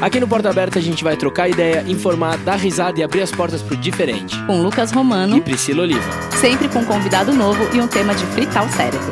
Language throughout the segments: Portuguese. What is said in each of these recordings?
Aqui no Porta Aberta a gente vai trocar ideia, informar, dar risada e abrir as portas pro diferente. Com Lucas Romano e Priscila Oliva. Sempre com um convidado novo e um tema de fritar o cérebro.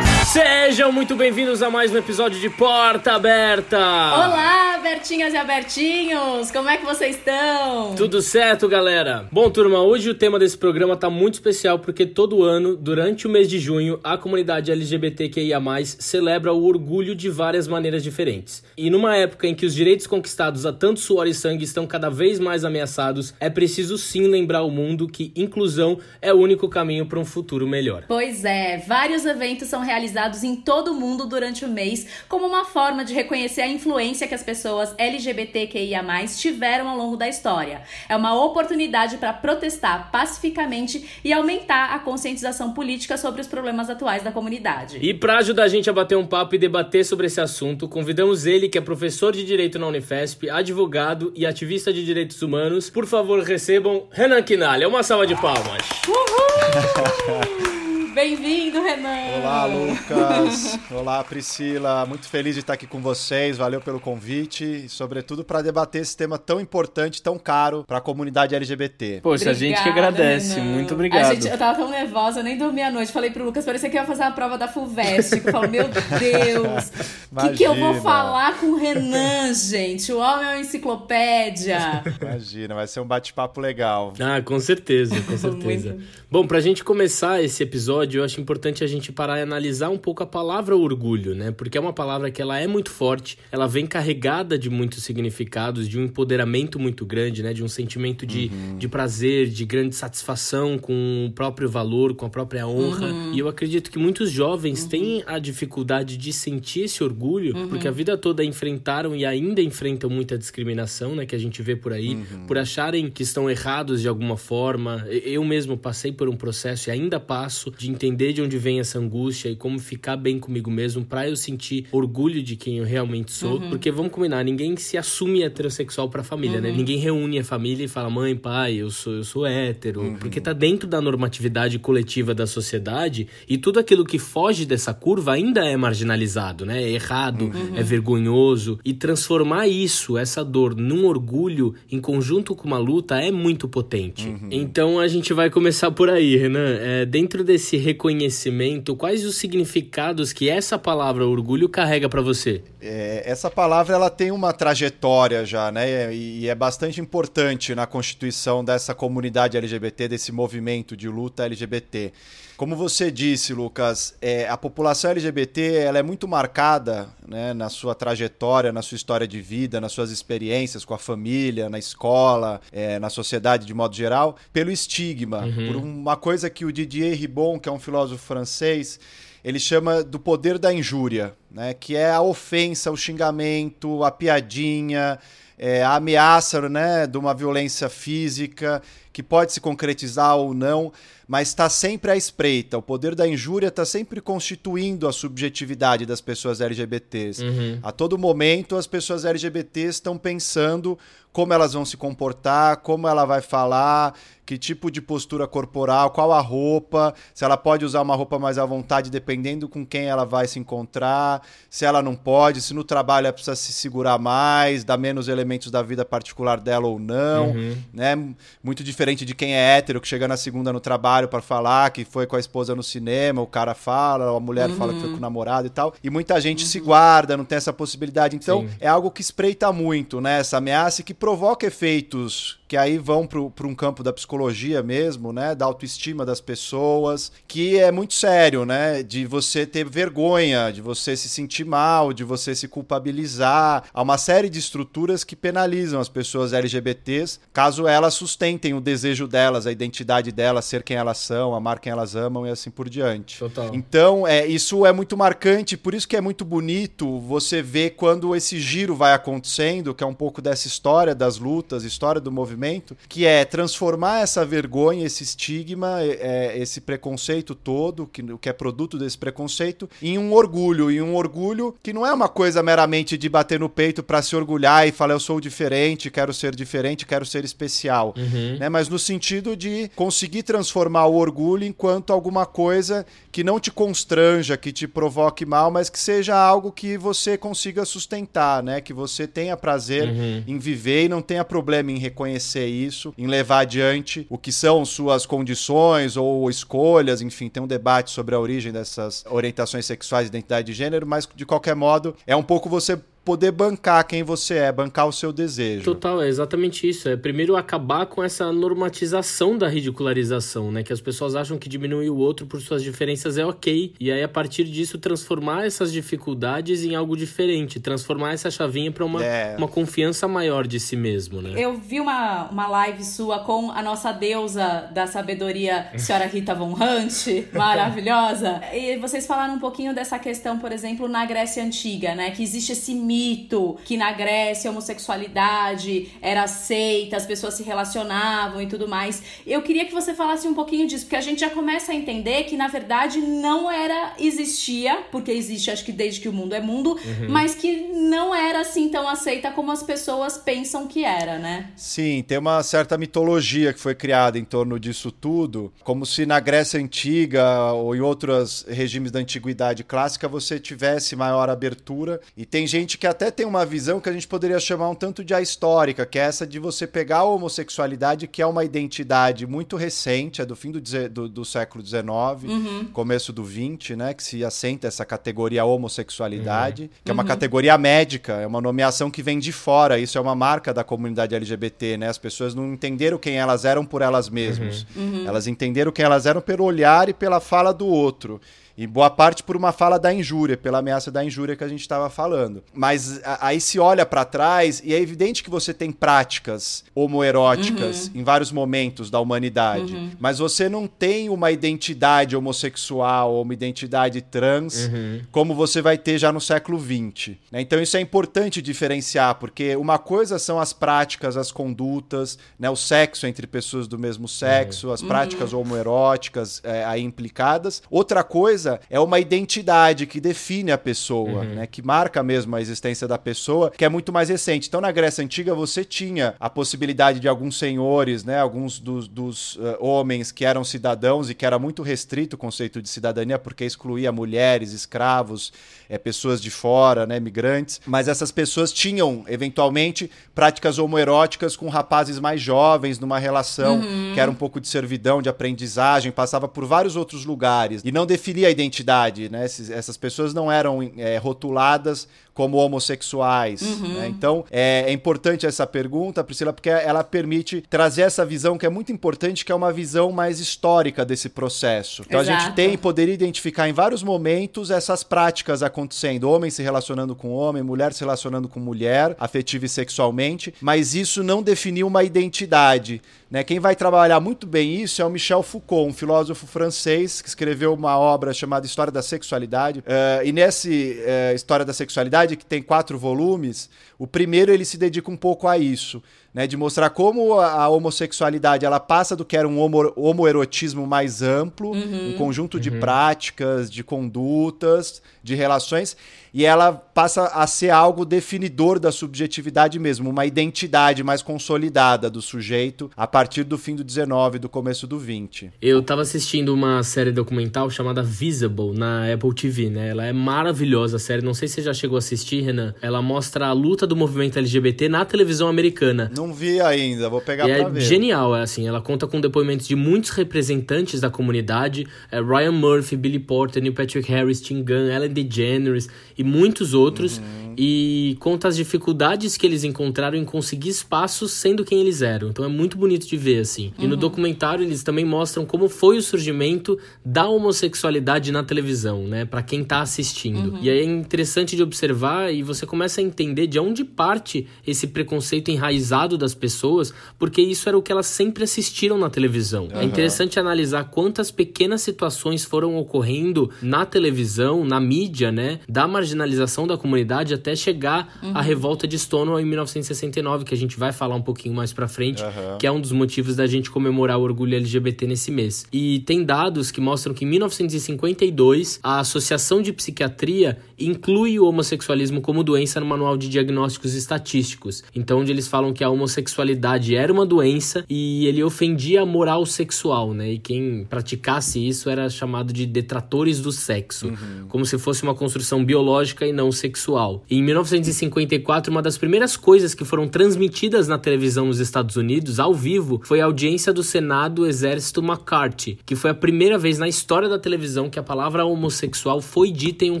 Sejam muito bem-vindos a mais um episódio de Porta Aberta! Olá, Bertinhas e Abertinhos! Como é que vocês estão? Tudo certo, galera? Bom, turma, hoje o tema desse programa tá muito especial porque todo ano, durante o mês de junho, a comunidade LGBTQIA+, celebra o orgulho de várias maneiras diferentes. E numa época em que os direitos conquistados a tanto suor e sangue estão cada vez mais ameaçados, é preciso sim lembrar ao mundo que inclusão é o único caminho para um futuro melhor. Pois é, vários eventos são realizados em todo o mundo durante o mês, como uma forma de reconhecer a influência que as pessoas LGBTQIA+ tiveram ao longo da história. É uma oportunidade para protestar pacificamente e aumentar a conscientização política sobre os problemas atuais da comunidade. E para ajudar a gente a bater um papo e debater sobre esse assunto, convidamos ele, que é professor de Direito na Unifesp, advogado e ativista de direitos humanos. Por favor, recebam Renan Quinalha. Uma salva de palmas. Uhul! Bem-vindo, Renan! Olá, Lucas! Olá, Priscila! Muito feliz de estar aqui com vocês. Valeu pelo convite e, sobretudo, para debater esse tema tão importante, tão caro para a comunidade LGBT. Poxa, Obrigada, a gente que agradece. Renan. Muito obrigado. Gente, eu tava tão nervosa, eu nem dormi à noite. Falei pro Lucas, parecia que ia fazer a prova da FUVEST. Eu falo, meu Deus, o que, que eu vou falar com o Renan, gente? O homem é uma enciclopédia. Imagina, vai ser um bate-papo legal. Ah, com certeza, com certeza. Bom, pra gente começar esse episódio, episódio, eu acho importante a gente parar e analisar um pouco a palavra orgulho, né? Porque é uma palavra que ela é muito forte, ela vem carregada de muitos significados, de um empoderamento muito grande, né? De um sentimento de, uhum. de prazer, de grande satisfação com o próprio valor, com a própria honra. Uhum. E eu acredito que muitos jovens uhum. têm a dificuldade de sentir esse orgulho, uhum. porque a vida toda enfrentaram e ainda enfrentam muita discriminação, né? Que a gente vê por aí, uhum. por acharem que estão errados de alguma forma. Eu mesmo passei por um processo e ainda passo de entender de onde vem essa angústia e como ficar bem comigo mesmo para eu sentir orgulho de quem eu realmente sou. Uhum. Porque vamos combinar, ninguém se assume heterossexual pra família, né? uhum. né? Ninguém reúne a família e fala, mãe, pai, eu sou, eu sou hétero. Uhum. Porque tá dentro da normatividade coletiva da sociedade e tudo aquilo que foge dessa curva ainda é marginalizado, né? É errado, uhum. é vergonhoso. E transformar isso, essa dor, num orgulho em conjunto com uma luta é muito potente. Uhum. Então a gente vai começar por aí, Renan. É, dentro desse reconhecimento, quais os significados que essa palavra orgulho carrega para você? É, essa palavra ela tem uma trajetória já, né? E, e é bastante importante na constituição dessa comunidade LGBT, desse movimento de luta LGBT. Como você disse, Lucas, é, a população LGBT ela é muito marcada né, na sua trajetória, na sua história de vida, nas suas experiências com a família, na escola, é, na sociedade de modo geral, pelo estigma, uhum. por uma coisa que o Didier Ribon, que é um filósofo francês, ele chama do poder da injúria, né, que é a ofensa, o xingamento, a piadinha, é, a ameaça né, de uma violência física que pode se concretizar ou não mas está sempre à espreita. O poder da injúria está sempre constituindo a subjetividade das pessoas LGBTs. Uhum. A todo momento, as pessoas LGBTs estão pensando como elas vão se comportar, como ela vai falar, que tipo de postura corporal, qual a roupa, se ela pode usar uma roupa mais à vontade dependendo com quem ela vai se encontrar, se ela não pode, se no trabalho ela precisa se segurar mais, dar menos elementos da vida particular dela ou não, uhum. né? Muito diferente de quem é hétero que chega na segunda no trabalho para falar que foi com a esposa no cinema, o cara fala, a mulher uhum. fala que foi com o namorado e tal. E muita gente uhum. se guarda, não tem essa possibilidade. Então, Sim. é algo que espreita muito, né? Essa ameaça e que provoca efeitos que aí vão para um campo da psicologia mesmo, né, da autoestima das pessoas, que é muito sério, né, de você ter vergonha, de você se sentir mal, de você se culpabilizar. Há uma série de estruturas que penalizam as pessoas LGBTs, caso elas sustentem o desejo delas, a identidade delas, ser quem elas são, amar quem elas amam e assim por diante. Total. Então, é, isso é muito marcante, por isso que é muito bonito você ver quando esse giro vai acontecendo, que é um pouco dessa história das lutas, história do movimento movimento, que é transformar essa vergonha, esse estigma, é, esse preconceito todo, que, que é produto desse preconceito, em um orgulho, em um orgulho que não é uma coisa meramente de bater no peito para se orgulhar e falar eu sou diferente, quero ser diferente, quero ser especial, uhum. né? Mas no sentido de conseguir transformar o orgulho enquanto alguma coisa que não te constranja, que te provoque mal, mas que seja algo que você consiga sustentar, né? Que você tenha prazer uhum. em viver e não tenha problema em reconhecer isso, em levar adiante o que são suas condições ou escolhas, enfim, tem um debate sobre a origem dessas orientações sexuais e identidade de gênero, mas de qualquer modo é um pouco você poder bancar quem você é, bancar o seu desejo. Total, é exatamente isso. É primeiro acabar com essa normatização da ridicularização, né? Que as pessoas acham que diminuir o outro por suas diferenças é ok. E aí, a partir disso, transformar essas dificuldades em algo diferente, transformar essa chavinha para uma, é. uma confiança maior de si mesmo, né? Eu vi uma, uma live sua com a nossa deusa da sabedoria, senhora Rita Von Hunt, maravilhosa. E vocês falaram um pouquinho dessa questão, por exemplo, na Grécia Antiga, né? Que existe esse mito mito que na Grécia a homossexualidade era aceita, as pessoas se relacionavam e tudo mais. Eu queria que você falasse um pouquinho disso, porque a gente já começa a entender que na verdade não era, existia, porque existe acho que desde que o mundo é mundo, uhum. mas que não era assim tão aceita como as pessoas pensam que era, né? Sim, tem uma certa mitologia que foi criada em torno disso tudo, como se na Grécia Antiga ou em outros regimes da antiguidade clássica você tivesse maior abertura. E tem gente que até tem uma visão que a gente poderia chamar um tanto de ahistórica, que é essa de você pegar a homossexualidade, que é uma identidade muito recente, é do fim do, do, do século XIX, uhum. começo do XX, né? Que se assenta essa categoria homossexualidade, uhum. que é uma uhum. categoria médica, é uma nomeação que vem de fora, isso é uma marca da comunidade LGBT, né? As pessoas não entenderam quem elas eram por elas mesmas. Uhum. Uhum. Elas entenderam quem elas eram pelo olhar e pela fala do outro. E boa parte por uma fala da injúria, pela ameaça da injúria que a gente estava falando. Mas a, aí se olha para trás e é evidente que você tem práticas homoeróticas uhum. em vários momentos da humanidade. Uhum. Mas você não tem uma identidade homossexual ou uma identidade trans uhum. como você vai ter já no século XX. Né? Então isso é importante diferenciar, porque uma coisa são as práticas, as condutas, né? o sexo entre pessoas do mesmo sexo, uhum. as práticas uhum. homoeróticas é, aí implicadas. Outra coisa é uma identidade que define a pessoa, uhum. né? Que marca mesmo a existência da pessoa, que é muito mais recente. Então, na Grécia Antiga, você tinha a possibilidade de alguns senhores, né? Alguns dos, dos uh, homens que eram cidadãos e que era muito restrito o conceito de cidadania, porque excluía mulheres, escravos, é, pessoas de fora, né? Migrantes. Mas essas pessoas tinham, eventualmente, práticas homoeróticas com rapazes mais jovens, numa relação uhum. que era um pouco de servidão, de aprendizagem, passava por vários outros lugares. E não definia a identidade, né? essas pessoas não eram é, rotuladas como homossexuais. Uhum. Né? Então, é, é, importante essa pergunta, Priscila, porque ela permite trazer essa visão que é muito importante, que é uma visão mais histórica desse processo. Então, Exato. a gente tem, poderia identificar em vários momentos essas práticas acontecendo, homem se relacionando com homem, mulher se relacionando com mulher, afetiva e sexualmente, mas isso não definiu uma identidade. Né? Quem vai trabalhar muito bem isso é o Michel Foucault, um filósofo francês que escreveu uma obra chamada História da Sexualidade. Uh, e nessa uh, História da Sexualidade, que tem quatro volumes, o primeiro ele se dedica um pouco a isso né, de mostrar como a, homossexualidade ela passa do que era um homo, homoerotismo mais amplo, uhum. um conjunto uhum. de práticas, de condutas, de relações, e ela passa a ser algo definidor da subjetividade mesmo, uma identidade mais consolidada do sujeito a partir do fim do 19 do começo do 20. Eu estava assistindo uma série documental chamada Visible na Apple TV, né? Ela é maravilhosa a série, não sei se você já chegou a assistir, Renan. Ela mostra a luta do movimento LGBT na televisão americana. Não vi ainda, vou pegar e pra é ver. genial, é assim, ela conta com depoimentos de muitos representantes da comunidade, é Ryan Murphy, Billy Porter, Neil Patrick Harris, Tim Gunn, Ellen DeGeneres e muitos outros. Uhum e conta as dificuldades que eles encontraram em conseguir espaços sendo quem eles eram. Então é muito bonito de ver, assim. Uhum. E no uhum. documentário eles também mostram como foi o surgimento da homossexualidade na televisão, né? para quem tá assistindo. Uhum. E aí é interessante de observar e você começa a entender de onde parte esse preconceito enraizado das pessoas, porque isso era o que elas sempre assistiram na televisão. Uhum. É interessante analisar quantas pequenas situações foram ocorrendo na televisão, na mídia, né, da marginalização da comunidade até chegar uhum. à revolta de Stonewall em 1969, que a gente vai falar um pouquinho mais para frente, uhum. que é um dos motivos da gente comemorar o orgulho LGBT nesse mês. E tem dados que mostram que em 1952 a Associação de Psiquiatria inclui o homossexualismo como doença no manual de diagnósticos estatísticos. Então, onde eles falam que a homossexualidade era uma doença e ele ofendia a moral sexual, né? E quem praticasse isso era chamado de detratores do sexo, uhum. como se fosse uma construção biológica e não sexual. E em 1954, uma das primeiras coisas que foram transmitidas na televisão nos Estados Unidos, ao vivo, foi a audiência do Senado Exército McCarthy, que foi a primeira vez na história da televisão que a palavra homossexual foi dita em um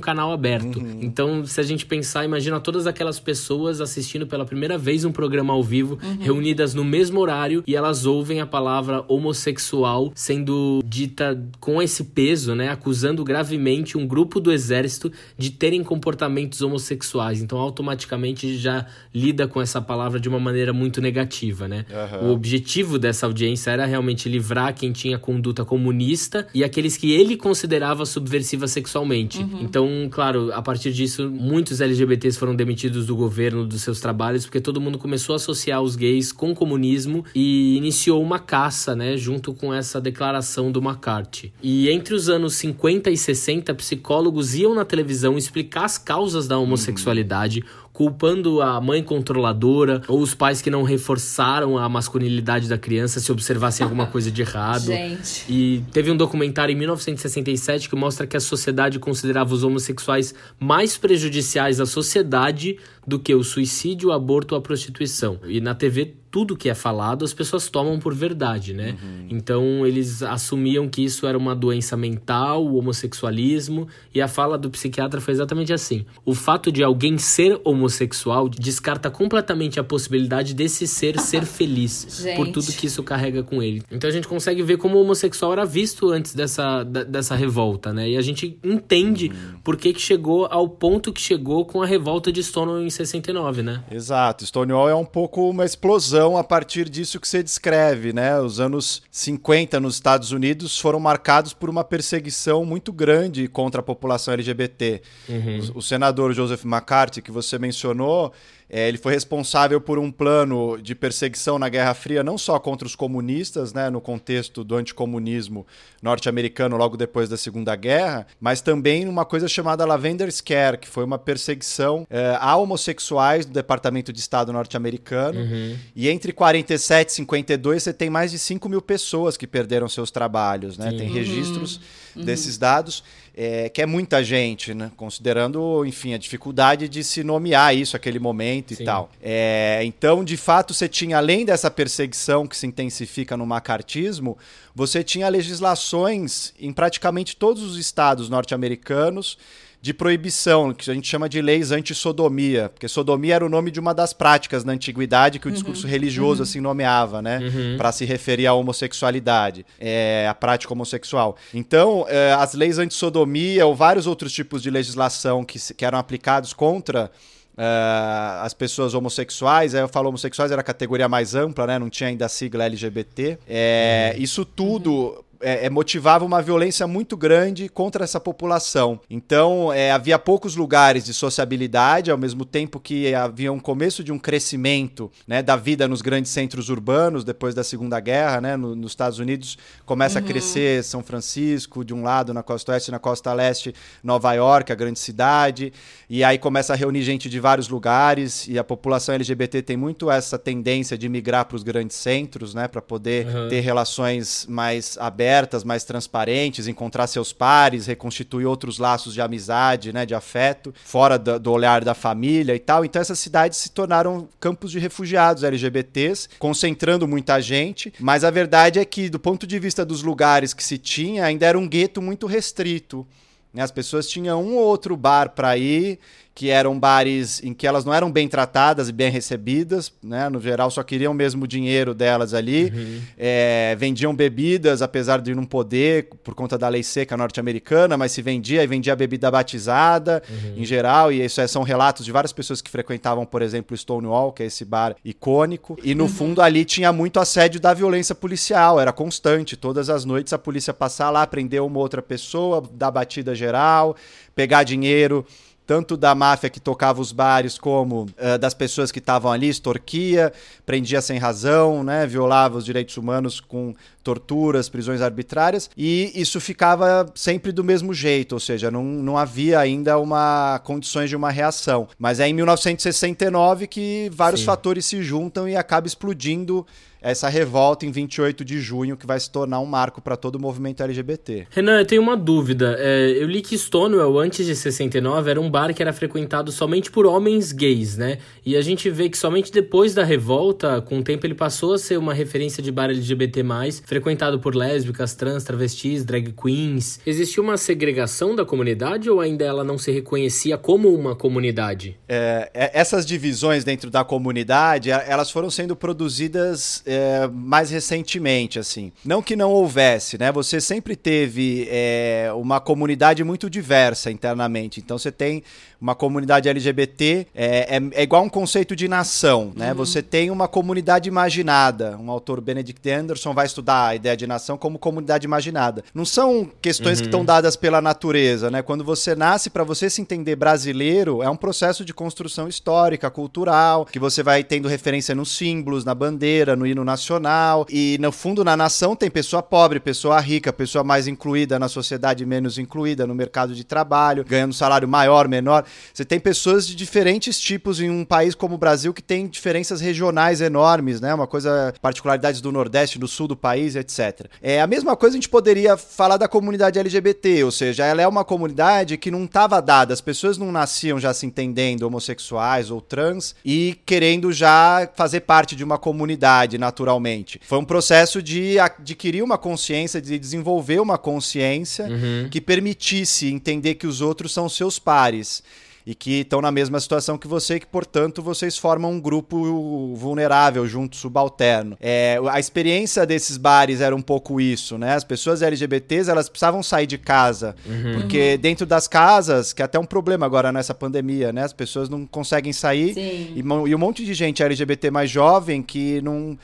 canal aberto. Uhum. Então, se a gente pensar, imagina todas aquelas pessoas assistindo pela primeira vez um programa ao vivo, uhum. reunidas no mesmo horário, e elas ouvem a palavra homossexual sendo dita com esse peso, né? Acusando gravemente um grupo do exército de terem comportamentos homossexuais. Então, automaticamente já lida com essa palavra de uma maneira muito negativa, né? Uhum. O objetivo dessa audiência era realmente livrar quem tinha conduta comunista e aqueles que ele considerava subversiva sexualmente. Uhum. Então, claro, a partir disso, muitos LGBTs foram demitidos do governo, dos seus trabalhos, porque todo mundo começou a associar os gays com o comunismo e iniciou uma caça, né, junto com essa declaração do McCarthy. E entre os anos 50 e 60, psicólogos iam na televisão explicar as causas da homossexualidade, culpando a mãe controladora ou os pais que não reforçaram a masculinidade da criança se observassem alguma coisa de errado. Gente. E teve um documentário em 1967 que mostra que a sociedade considerava os homossexuais mais prejudiciais à sociedade do que o suicídio, o aborto ou a prostituição. E na TV tudo que é falado as pessoas tomam por verdade, né? Uhum. Então eles assumiam que isso era uma doença mental, o homossexualismo, e a fala do psiquiatra foi exatamente assim. O fato de alguém ser homossexual descarta completamente a possibilidade desse ser ser feliz por tudo que isso carrega com ele. Então a gente consegue ver como o homossexual era visto antes dessa, dessa revolta, né? E a gente entende uhum. por que, que chegou ao ponto que chegou com a revolta de Stonewall em 69, né? Exato. Stonewall é um pouco uma explosão a partir disso que você descreve, né? Os anos 50 nos Estados Unidos foram marcados por uma perseguição muito grande contra a população LGBT. Uhum. O, o senador Joseph McCarthy, que você mencionou, é, ele foi responsável por um plano de perseguição na Guerra Fria, não só contra os comunistas, né, no contexto do anticomunismo norte-americano logo depois da Segunda Guerra, mas também uma coisa chamada Lavender Scare, que foi uma perseguição é, a homossexuais do Departamento de Estado norte-americano. Uhum. E entre 47 e 52 você tem mais de 5 mil pessoas que perderam seus trabalhos, né? Tem registros uhum. desses dados é, que é muita gente, né? Considerando, enfim, a dificuldade de se nomear isso aquele momento Sim. e tal. É, então, de fato, você tinha, além dessa perseguição que se intensifica no macartismo, você tinha legislações em praticamente todos os estados norte-americanos de proibição, que a gente chama de leis anti-sodomia, porque sodomia era o nome de uma das práticas na antiguidade que o uhum. discurso religioso uhum. assim nomeava, né, uhum. para se referir à homossexualidade, é, à prática homossexual. Então, é, as leis anti-sodomia ou vários outros tipos de legislação que, que eram aplicados contra Uh, as pessoas homossexuais, aí eu falo homossexuais, era a categoria mais ampla, né? Não tinha ainda a sigla LGBT. É, uhum. Isso tudo é, é, motivava uma violência muito grande contra essa população. Então, é, havia poucos lugares de sociabilidade, ao mesmo tempo que havia um começo de um crescimento né, da vida nos grandes centros urbanos, depois da Segunda Guerra, né, no, nos Estados Unidos, começa uhum. a crescer São Francisco, de um lado, na costa oeste, na costa leste, Nova York, a grande cidade, e aí começa a reunir gente de vários lugares, e a população LGBT tem muito essa tendência de migrar para os grandes centros, né, para poder uhum. ter relações mais abertas abertas, mais transparentes, encontrar seus pares, reconstituir outros laços de amizade, né, de afeto, fora do, do olhar da família e tal. Então essas cidades se tornaram campos de refugiados LGBTs, concentrando muita gente, mas a verdade é que do ponto de vista dos lugares que se tinha, ainda era um gueto muito restrito. Né? As pessoas tinham um ou outro bar para ir, que eram bares em que elas não eram bem tratadas e bem recebidas, né? No geral, só queriam mesmo o dinheiro delas ali. Uhum. É, vendiam bebidas, apesar de não poder, por conta da lei seca norte-americana, mas se vendia e vendia bebida batizada, uhum. em geral. E isso é, são relatos de várias pessoas que frequentavam, por exemplo, o Stonewall, que é esse bar icônico. E no uhum. fundo ali tinha muito assédio da violência policial, era constante. Todas as noites a polícia passar lá, prender uma outra pessoa, dar batida geral, pegar dinheiro tanto da máfia que tocava os bares como uh, das pessoas que estavam ali, extorquia, prendia sem razão, né, violava os direitos humanos com torturas, prisões arbitrárias, e isso ficava sempre do mesmo jeito, ou seja, não, não havia ainda uma condições de uma reação. Mas é em 1969 que vários Sim. fatores se juntam e acaba explodindo essa revolta em 28 de junho, que vai se tornar um marco para todo o movimento LGBT. Renan, eu tenho uma dúvida. É, eu li que Stonewall, antes de 69, era um bar que era frequentado somente por homens gays, né? E a gente vê que somente depois da revolta, com o tempo, ele passou a ser uma referência de bar LGBT, frequentado por lésbicas, trans, travestis, drag queens. Existia uma segregação da comunidade ou ainda ela não se reconhecia como uma comunidade? É, é essas divisões dentro da comunidade, elas foram sendo produzidas é, mais recentemente, assim. Não que não houvesse, né? Você sempre teve é, uma comunidade muito diversa internamente. Então você tem uma comunidade LGBT, é, é, é igual um conceito de nação, né? Uhum. Você tem uma comunidade imaginada. Um autor, Benedict Anderson, vai estudar a ideia de nação como comunidade imaginada. Não são questões uhum. que estão dadas pela natureza, né? Quando você nasce, para você se entender brasileiro, é um processo de construção histórica, cultural, que você vai tendo referência nos símbolos, na bandeira, no hino hino nacional. E no fundo, na nação, tem pessoa pobre, pessoa rica, pessoa mais incluída na sociedade, menos incluída no mercado de trabalho, ganhando salário maior, menor. Você tem pessoas de diferentes tipos em um país como o Brasil que tem diferenças regionais enormes, né? Uma coisa, particularidades do Nordeste, do Sul do país, etc. É a mesma coisa a gente poderia falar da comunidade LGBT, ou seja, ela é uma comunidade que não estava dada, as pessoas não nasciam já se entendendo homossexuais ou trans e querendo já fazer parte de uma comunidade naturalmente. Foi um processo de adquirir uma consciência, de desenvolver uma consciência uhum. que permitisse entender que os outros são seus pares e que estão na mesma situação que você, e que portanto vocês formam um grupo vulnerável junto, subalterno. É, a experiência desses bares era um pouco isso, né? As pessoas LGBTs elas precisavam sair de casa, uhum. porque dentro das casas, que é até um problema agora nessa pandemia, né? As pessoas não conseguem sair e, e um monte de gente LGBT mais jovem que não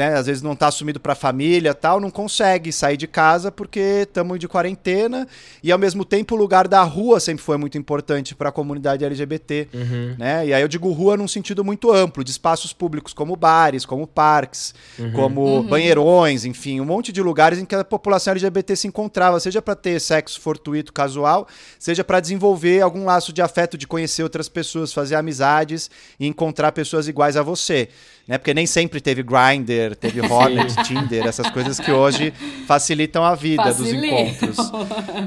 né, às vezes não está assumido para a família tal, não consegue sair de casa porque estamos de quarentena e ao mesmo tempo o lugar da rua sempre foi muito importante para a comunidade LGBT, uhum. né? E aí eu digo rua num sentido muito amplo, de espaços públicos como bares, como parques, uhum. como uhum. banheirões, enfim, um monte de lugares em que a população LGBT se encontrava, seja para ter sexo fortuito casual, seja para desenvolver algum laço de afeto, de conhecer outras pessoas, fazer amizades e encontrar pessoas iguais a você né? Porque nem sempre teve Grindr, teve Hornet, Tinder, essas coisas que hoje facilitam a vida dos encontros.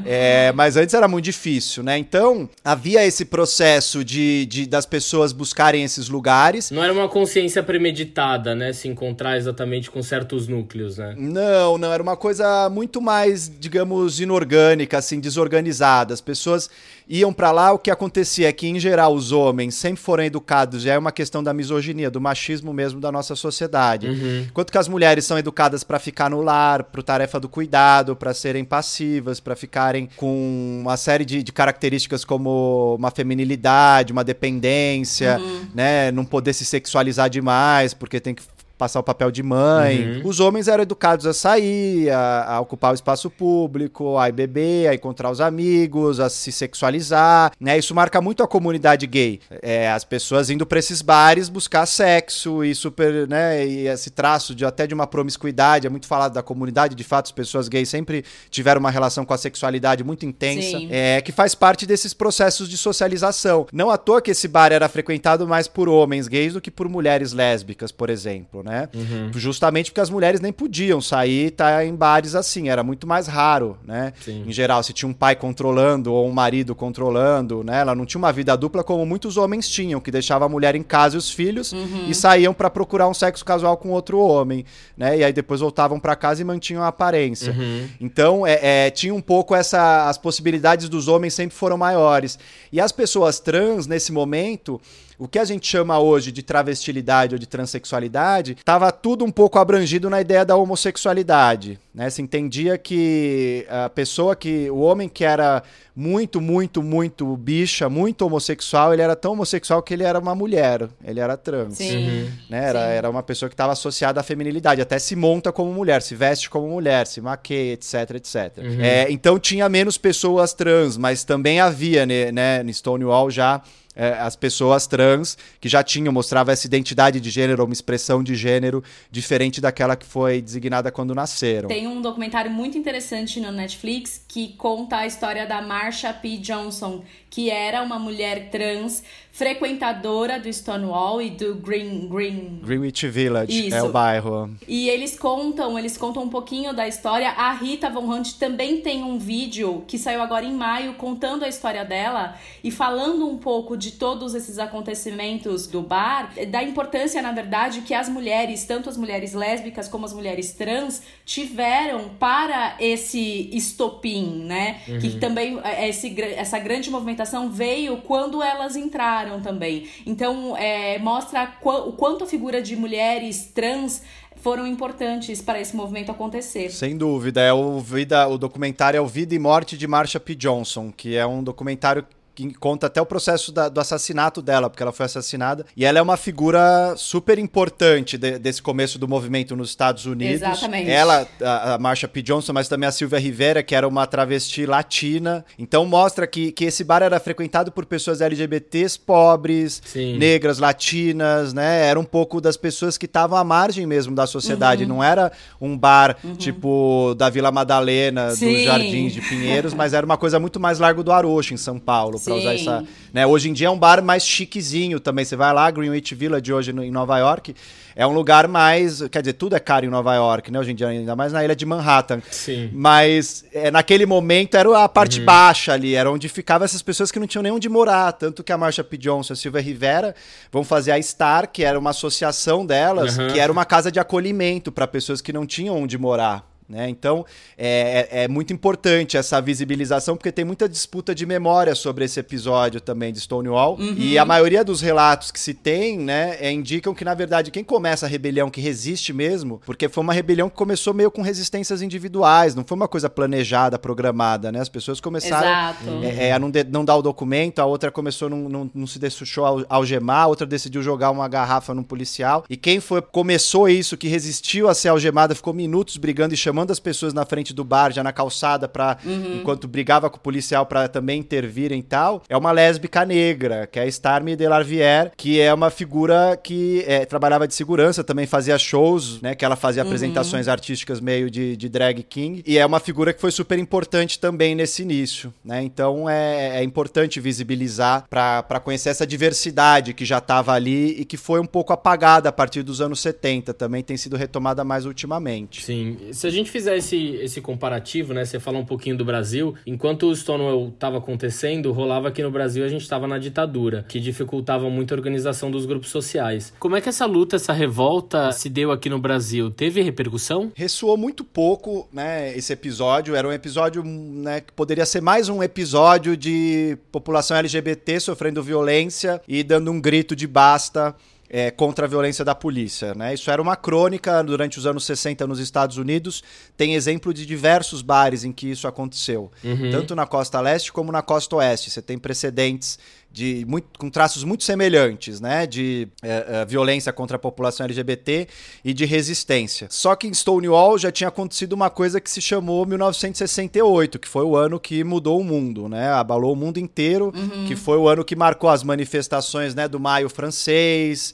É, mas antes era muito difícil, né? Então havia esse processo de, de das pessoas buscarem esses lugares. Não era uma consciência premeditada, né? Se encontrar exatamente com certos núcleos, né? Não, não era uma coisa muito mais, digamos, inorgânica, assim, desorganizada. As pessoas iam para lá, o que acontecia é que, em geral, os homens sempre foram educados, já é uma questão da misoginia, do machismo mesmo da nossa sociedade. Uhum. Enquanto que as mulheres são educadas para ficar no lar, para tarefa do cuidado, para serem passivas, para ficarem com uma série de, de, características como uma feminilidade, uma dependência, uhum. né? Não poder se sexualizar demais, porque tem que passar o papel de mãe. Uhum. Os homens eram educados a sair, a, a, ocupar o espaço público, a ir beber, a encontrar os amigos, a se sexualizar, né? Isso marca muito a comunidade gay. É, as pessoas indo para esses bares buscar sexo e super, né? E esse traço de até de uma promiscuidade, é muito falado da comunidade, de fato, as pessoas gays sempre tiveram uma relação com a sexualidade muito intensa, Sim. é que faz parte desses processos de socialização. Não à toa que esse bar era frequentado mais por homens gays do que por mulheres lésbicas, por exemplo, né? Né? Uhum. Justamente porque as mulheres nem podiam sair tá em bares assim, era muito mais raro, né? Sim. Em geral, se tinha um pai controlando ou um marido controlando, né? Ela não tinha uma vida dupla como muitos homens tinham, que deixava a mulher em casa e os filhos uhum. e saíam para procurar um sexo casual com outro homem, né? E aí depois voltavam para casa e mantinham a aparência. Uhum. Então, é, é, tinha um pouco essa as possibilidades dos homens sempre foram maiores. E as pessoas trans nesse momento o que a gente chama hoje de travestilidade ou de transexualidade, estava tudo um pouco abrangido na ideia da homossexualidade. Né? Se entendia que a pessoa que. O homem que era muito, muito, muito bicha, muito homossexual, ele era tão homossexual que ele era uma mulher. Ele era trans. Sim. Uhum. Né? Era, Sim. era uma pessoa que estava associada à feminilidade. Até se monta como mulher, se veste como mulher, se maqueia, etc, etc. Uhum. É, então tinha menos pessoas trans, mas também havia, né, né, no Stonewall já é, as pessoas trans que já tinham, mostrava essa identidade de gênero, uma expressão de gênero diferente daquela que foi designada quando nasceram. Tem um documentário muito interessante no Netflix que conta a história da Marsha P. Johnson, que era uma mulher trans frequentadora do Stonewall e do Green Green Greenwich Village Isso. é o bairro. E eles contam, eles contam um pouquinho da história. A Rita Von Hunt também tem um vídeo que saiu agora em maio contando a história dela e falando um pouco de todos esses acontecimentos do bar, da importância, na verdade, que as mulheres, tanto as mulheres lésbicas como as mulheres trans, tiveram para esse estopim, né? Uhum. Que também é, esse, essa grande movimentação veio quando elas entraram também. Então, é, mostra o quanto a figura de mulheres trans foram importantes para esse movimento acontecer. Sem dúvida. É o, vida, o documentário é o Vida e Morte de Marsha P. Johnson, que é um documentário que conta até o processo da, do assassinato dela, porque ela foi assassinada. E ela é uma figura super importante de, desse começo do movimento nos Estados Unidos. Exatamente. Ela, a, a Marsha P. Johnson, mas também a Silvia Rivera, que era uma travesti latina. Então mostra que, que esse bar era frequentado por pessoas LGBTs pobres, Sim. negras, latinas, né? Era um pouco das pessoas que estavam à margem mesmo da sociedade. Uhum. Não era um bar uhum. tipo da Vila Madalena, Sim. dos Jardins de Pinheiros, mas era uma coisa muito mais largo do Arocho, em São Paulo para usar essa. Né? Hoje em dia é um bar mais chiquezinho também. Você vai lá, Greenwich Village hoje no, em Nova York, é um lugar mais. Quer dizer, tudo é caro em Nova York, né? Hoje em dia, ainda mais na ilha de Manhattan. Sim. Mas é, naquele momento era a parte uhum. baixa ali, era onde ficavam essas pessoas que não tinham nem onde morar. Tanto que a Marsha P. Johnson e a Silvia Rivera vão fazer a Star, que era uma associação delas, uhum. que era uma casa de acolhimento para pessoas que não tinham onde morar. Né? Então é, é, é, muito importante essa visibilização, porque tem muita disputa de memória sobre esse episódio também de Stonewall. Uhum. E a maioria dos relatos que se tem né, é, indicam que, na verdade, quem começa a rebelião, que resiste mesmo, porque foi uma rebelião que começou meio com resistências individuais, não foi uma coisa planejada, programada. Né? As pessoas começaram é, é, a não, de, não, dar o documento, a outra começou, não, não, não se deixou algemar, a outra decidiu jogar uma garrafa num policial. E quem foi começou isso, que resistiu a ser algemada, ficou minutos brigando e chamando chamando as pessoas na frente do bar, já na calçada, pra, uhum. enquanto brigava com o policial para também intervirem e tal, é uma lésbica negra, que é a Starmy Delarvière, que é uma figura que é, trabalhava de segurança, também fazia shows, né? Que ela fazia uhum. apresentações artísticas meio de, de, drag king. E é uma figura que foi super importante também nesse início, né? Então é, é importante visibilizar para conhecer essa diversidade que já estava ali e que foi um pouco apagada a partir dos anos 70. Também tem sido retomada mais ultimamente. Sim. Se a gente gente fizer esse, esse comparativo, né? Você fala um pouquinho do Brasil. Enquanto o Stonewall estava acontecendo, rolava aqui no Brasil a gente estava na ditadura, que dificultava muito a organização dos grupos sociais. Como é que essa luta, essa revolta se deu aqui no Brasil? Teve repercussão? Ressoou muito pouco, né? Esse episódio era um episódio, né? Que poderia ser mais um episódio de população LGBT sofrendo violência e dando um grito de basta é, contra a violência da polícia. Né? Isso era uma crônica durante os anos 60 nos Estados Unidos. Tem exemplo de diversos bares em que isso aconteceu, uhum. tanto na costa leste como na costa oeste. Você tem precedentes de muito, com traços muito semelhantes, né, de é, violência contra a população LGBT e de resistência. Só que em Stonewall já tinha acontecido uma coisa que se chamou 1968, que foi o ano que mudou o mundo, né, abalou o mundo inteiro, uhum. que foi o ano que marcou as manifestações, né, do Maio francês,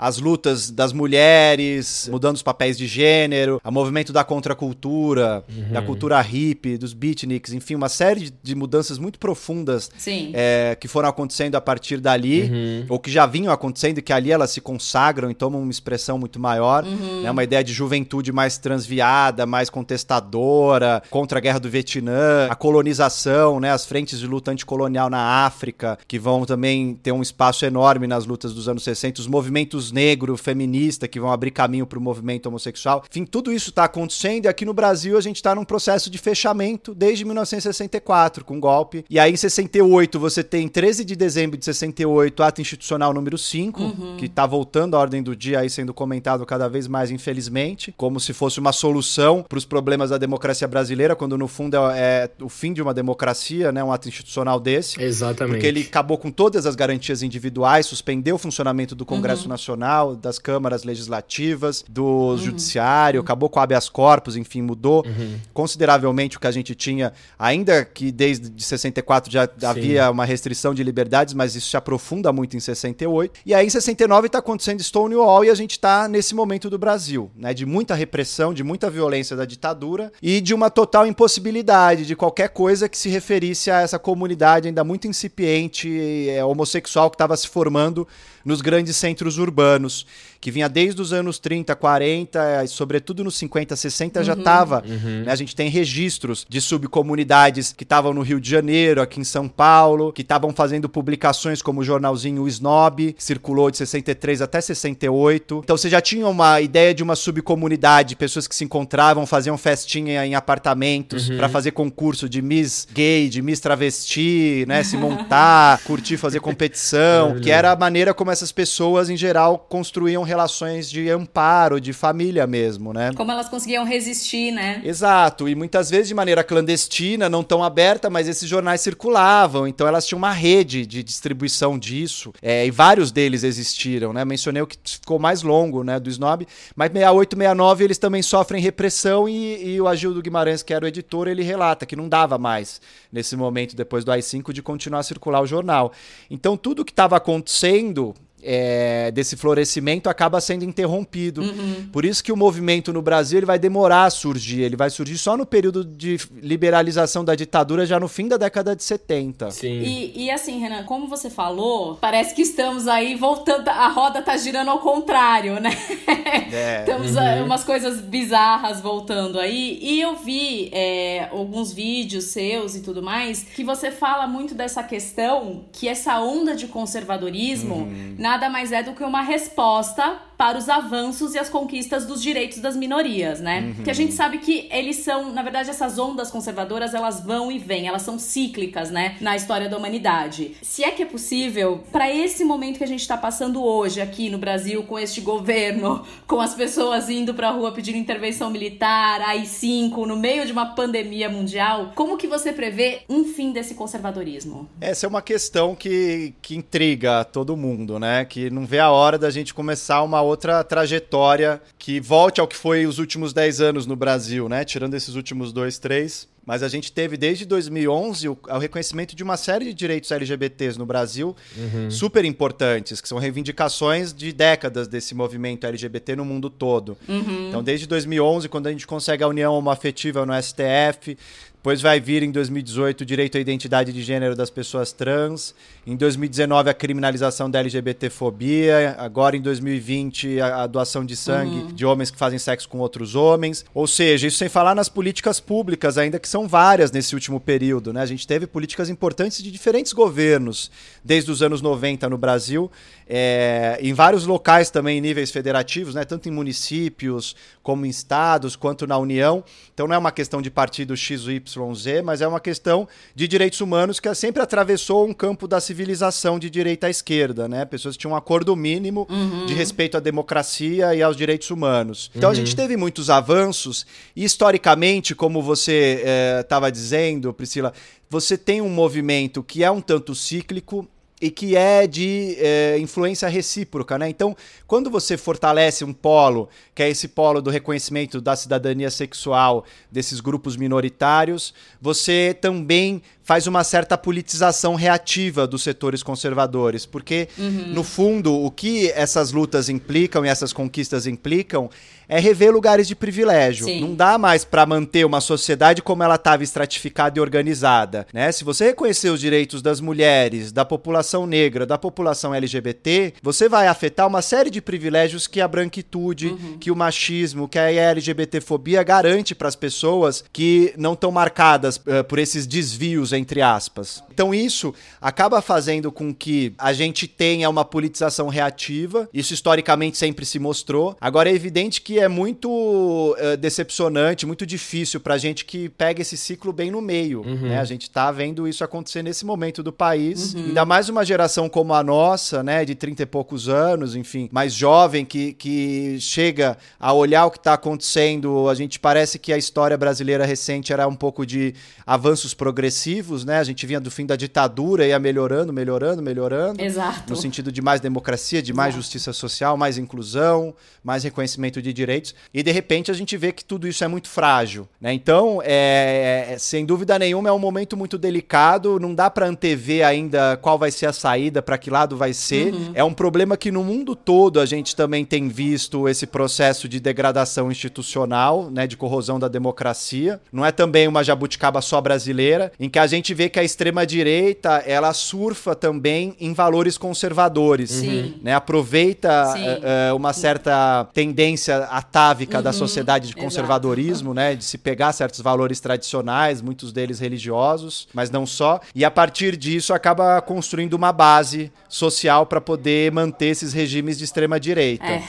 as lutas das mulheres, mudando os papéis de gênero, o movimento da contracultura, uhum. da cultura hippie, dos beatniks, enfim, uma série de, mudanças muito profundas é, que foram acontecendo a partir dali, uhum. ou que já vinham acontecendo e que ali elas se consagram e tomam uma expressão muito maior, uhum. né, uma ideia de juventude mais transviada, mais contestadora, contra a guerra do Vietnã, a colonização, né, as frentes de luta anticolonial na África, que vão também ter um espaço enorme nas lutas dos anos 60, os movimentos negro, feminista, que vão abrir caminho para o movimento homossexual. Enfim, tudo isso está acontecendo e aqui no Brasil a gente está num processo de fechamento desde 1964, com golpe. E aí em 68 você tem 13 de dezembro de 68, ato institucional número 5, uhum. que está voltando à ordem do dia aí sendo comentado cada vez mais, infelizmente, como se fosse uma solução para os problemas da democracia brasileira, quando no fundo é, é, o fim de uma democracia, né, um ato institucional desse. Exatamente. Porque ele acabou com todas as garantias individuais, suspendeu o funcionamento do Congresso uhum. Nacional, das câmaras legislativas, do uhum. judiciário, acabou com habeas corpus, enfim, mudou uhum. consideravelmente o que a gente tinha, ainda que desde 64 já Sim. havia uma restrição de liberdades, mas isso se aprofunda muito em 68. E aí em 69 está acontecendo Stonewall e a gente está nesse momento do Brasil, né, de muita repressão, de muita violência da ditadura e de uma total impossibilidade de qualquer coisa que se referisse a essa comunidade ainda muito incipiente é, homossexual que estava se formando nos grandes centros urbanos que vinha desde os anos 30, 40, sobretudo nos 50, 60 uhum. já estava. Uhum. Né? A gente tem registros de subcomunidades que estavam no Rio de Janeiro, aqui em São Paulo, que estavam fazendo publicações como o jornalzinho o Snob, que circulou de 63 até 68. Então você já tinha uma ideia de uma subcomunidade, pessoas que se encontravam, faziam festinha em apartamentos uhum. para fazer concurso de Miss Gay, de Miss Travesti, né? Se montar, curtir, fazer competição, que era a maneira como essas pessoas em geral construíam relações de amparo, de família mesmo, né? Como elas conseguiam resistir, né? Exato, e muitas vezes de maneira clandestina, não tão aberta, mas esses jornais circulavam, então elas tinham uma rede de distribuição disso, é, e vários deles existiram, né? Mencionei o que ficou mais longo, né, do Snob, mas 68, 69 eles também sofrem repressão e, e o Agildo Guimarães, que era o editor, ele relata que não dava mais, nesse momento, depois do AI-5, de continuar a circular o jornal. Então tudo que estava acontecendo é, desse florescimento acaba sendo interrompido. Uhum. Por isso que o movimento no Brasil ele vai demorar a surgir. Ele vai surgir só no período de liberalização da ditadura, já no fim da década de 70. Sim. E, e assim, Renan, como você falou, parece que estamos aí voltando. A roda tá girando ao contrário, né? É. Temos uhum. umas coisas bizarras voltando aí. E eu vi é, alguns vídeos seus e tudo mais que você fala muito dessa questão que essa onda de conservadorismo. Uhum nada mais é do que uma resposta para os avanços e as conquistas dos direitos das minorias, né? Uhum. Que a gente sabe que eles são, na verdade, essas ondas conservadoras, elas vão e vêm, elas são cíclicas, né, na história da humanidade. Se é que é possível, para esse momento que a gente está passando hoje aqui no Brasil, com este governo, com as pessoas indo para a rua pedindo intervenção militar, AI-5, no meio de uma pandemia mundial, como que você prevê um fim desse conservadorismo? Essa é uma questão que, que intriga todo mundo, né? Que não vê a hora da gente começar uma outra trajetória que volte ao que foi os últimos 10 anos no Brasil, né? Tirando esses últimos dois, três. Mas a gente teve desde 2011 o, o reconhecimento de uma série de direitos LGBTs no Brasil uhum. super importantes, que são reivindicações de décadas desse movimento LGBT no mundo todo. Uhum. Então, desde 2011, quando a gente consegue a união homoafetiva no STF, depois vai vir em 2018 o direito à identidade de gênero das pessoas trans. Em 2019 a criminalização da LGBTfobia. Agora em 2020 a, a doação de sangue uhum. de homens que fazem sexo com outros homens. Ou seja, isso sem falar nas políticas públicas, ainda que são várias nesse último período. Né? A gente teve políticas importantes de diferentes governos desde os anos 90 no Brasil é, em vários locais também, em níveis federativos, né, tanto em municípios, como em estados, quanto na União. Então não é uma questão de partido X, Y, Z, mas é uma questão de direitos humanos que sempre atravessou um campo da civilização de direita à esquerda. Né? Pessoas tinham um acordo mínimo uhum. de respeito à democracia e aos direitos humanos. Então uhum. a gente teve muitos avanços, e historicamente, como você estava é, dizendo, Priscila, você tem um movimento que é um tanto cíclico, e que é de é, influência recíproca, né? Então, quando você fortalece um polo, que é esse polo do reconhecimento da cidadania sexual desses grupos minoritários, você também faz uma certa politização reativa dos setores conservadores, porque uhum. no fundo o que essas lutas implicam e essas conquistas implicam é rever lugares de privilégio. Sim. Não dá mais para manter uma sociedade como ela estava estratificada e organizada, né? Se você reconhecer os direitos das mulheres, da população negra, da população LGBT, você vai afetar uma série de privilégios que a branquitude, uhum. que o machismo, que a LGBTfobia garante para as pessoas que não estão marcadas uh, por esses desvios entre aspas. Então isso acaba fazendo com que a gente tenha uma politização reativa. Isso historicamente sempre se mostrou. Agora é evidente que é muito uh, decepcionante, muito difícil pra gente que pega esse ciclo bem no meio. Uhum. Né? A gente tá vendo isso acontecer nesse momento do país. Uhum. Ainda mais uma geração como a nossa, né? De 30 e poucos anos, enfim, mais jovem, que, que chega a olhar o que está acontecendo. A gente parece que a história brasileira recente era um pouco de avanços progressivos, né? A gente vinha do fim da ditadura, ia melhorando, melhorando, melhorando. Exato. No sentido de mais democracia, de mais Exato. justiça social, mais inclusão, mais reconhecimento de direitos. E de repente a gente vê que tudo isso é muito frágil, né? Então, é, é, sem dúvida nenhuma, é um momento muito delicado. Não dá para antever ainda qual vai ser a saída, para que lado vai ser. Uhum. É um problema que no mundo todo a gente também tem visto esse processo de degradação institucional, né? De corrosão da democracia. Não é também uma jabuticaba só brasileira, em que a gente vê que a extrema-direita ela surfa também em valores conservadores. Sim. Né? Aproveita uh, uma certa tendência atávica uhum. da sociedade de conservadorismo, né? De se pegar certos valores tradicionais, muitos deles religiosos, mas não só. E a partir disso acaba construindo uma base social para poder manter esses regimes de extrema-direita. É.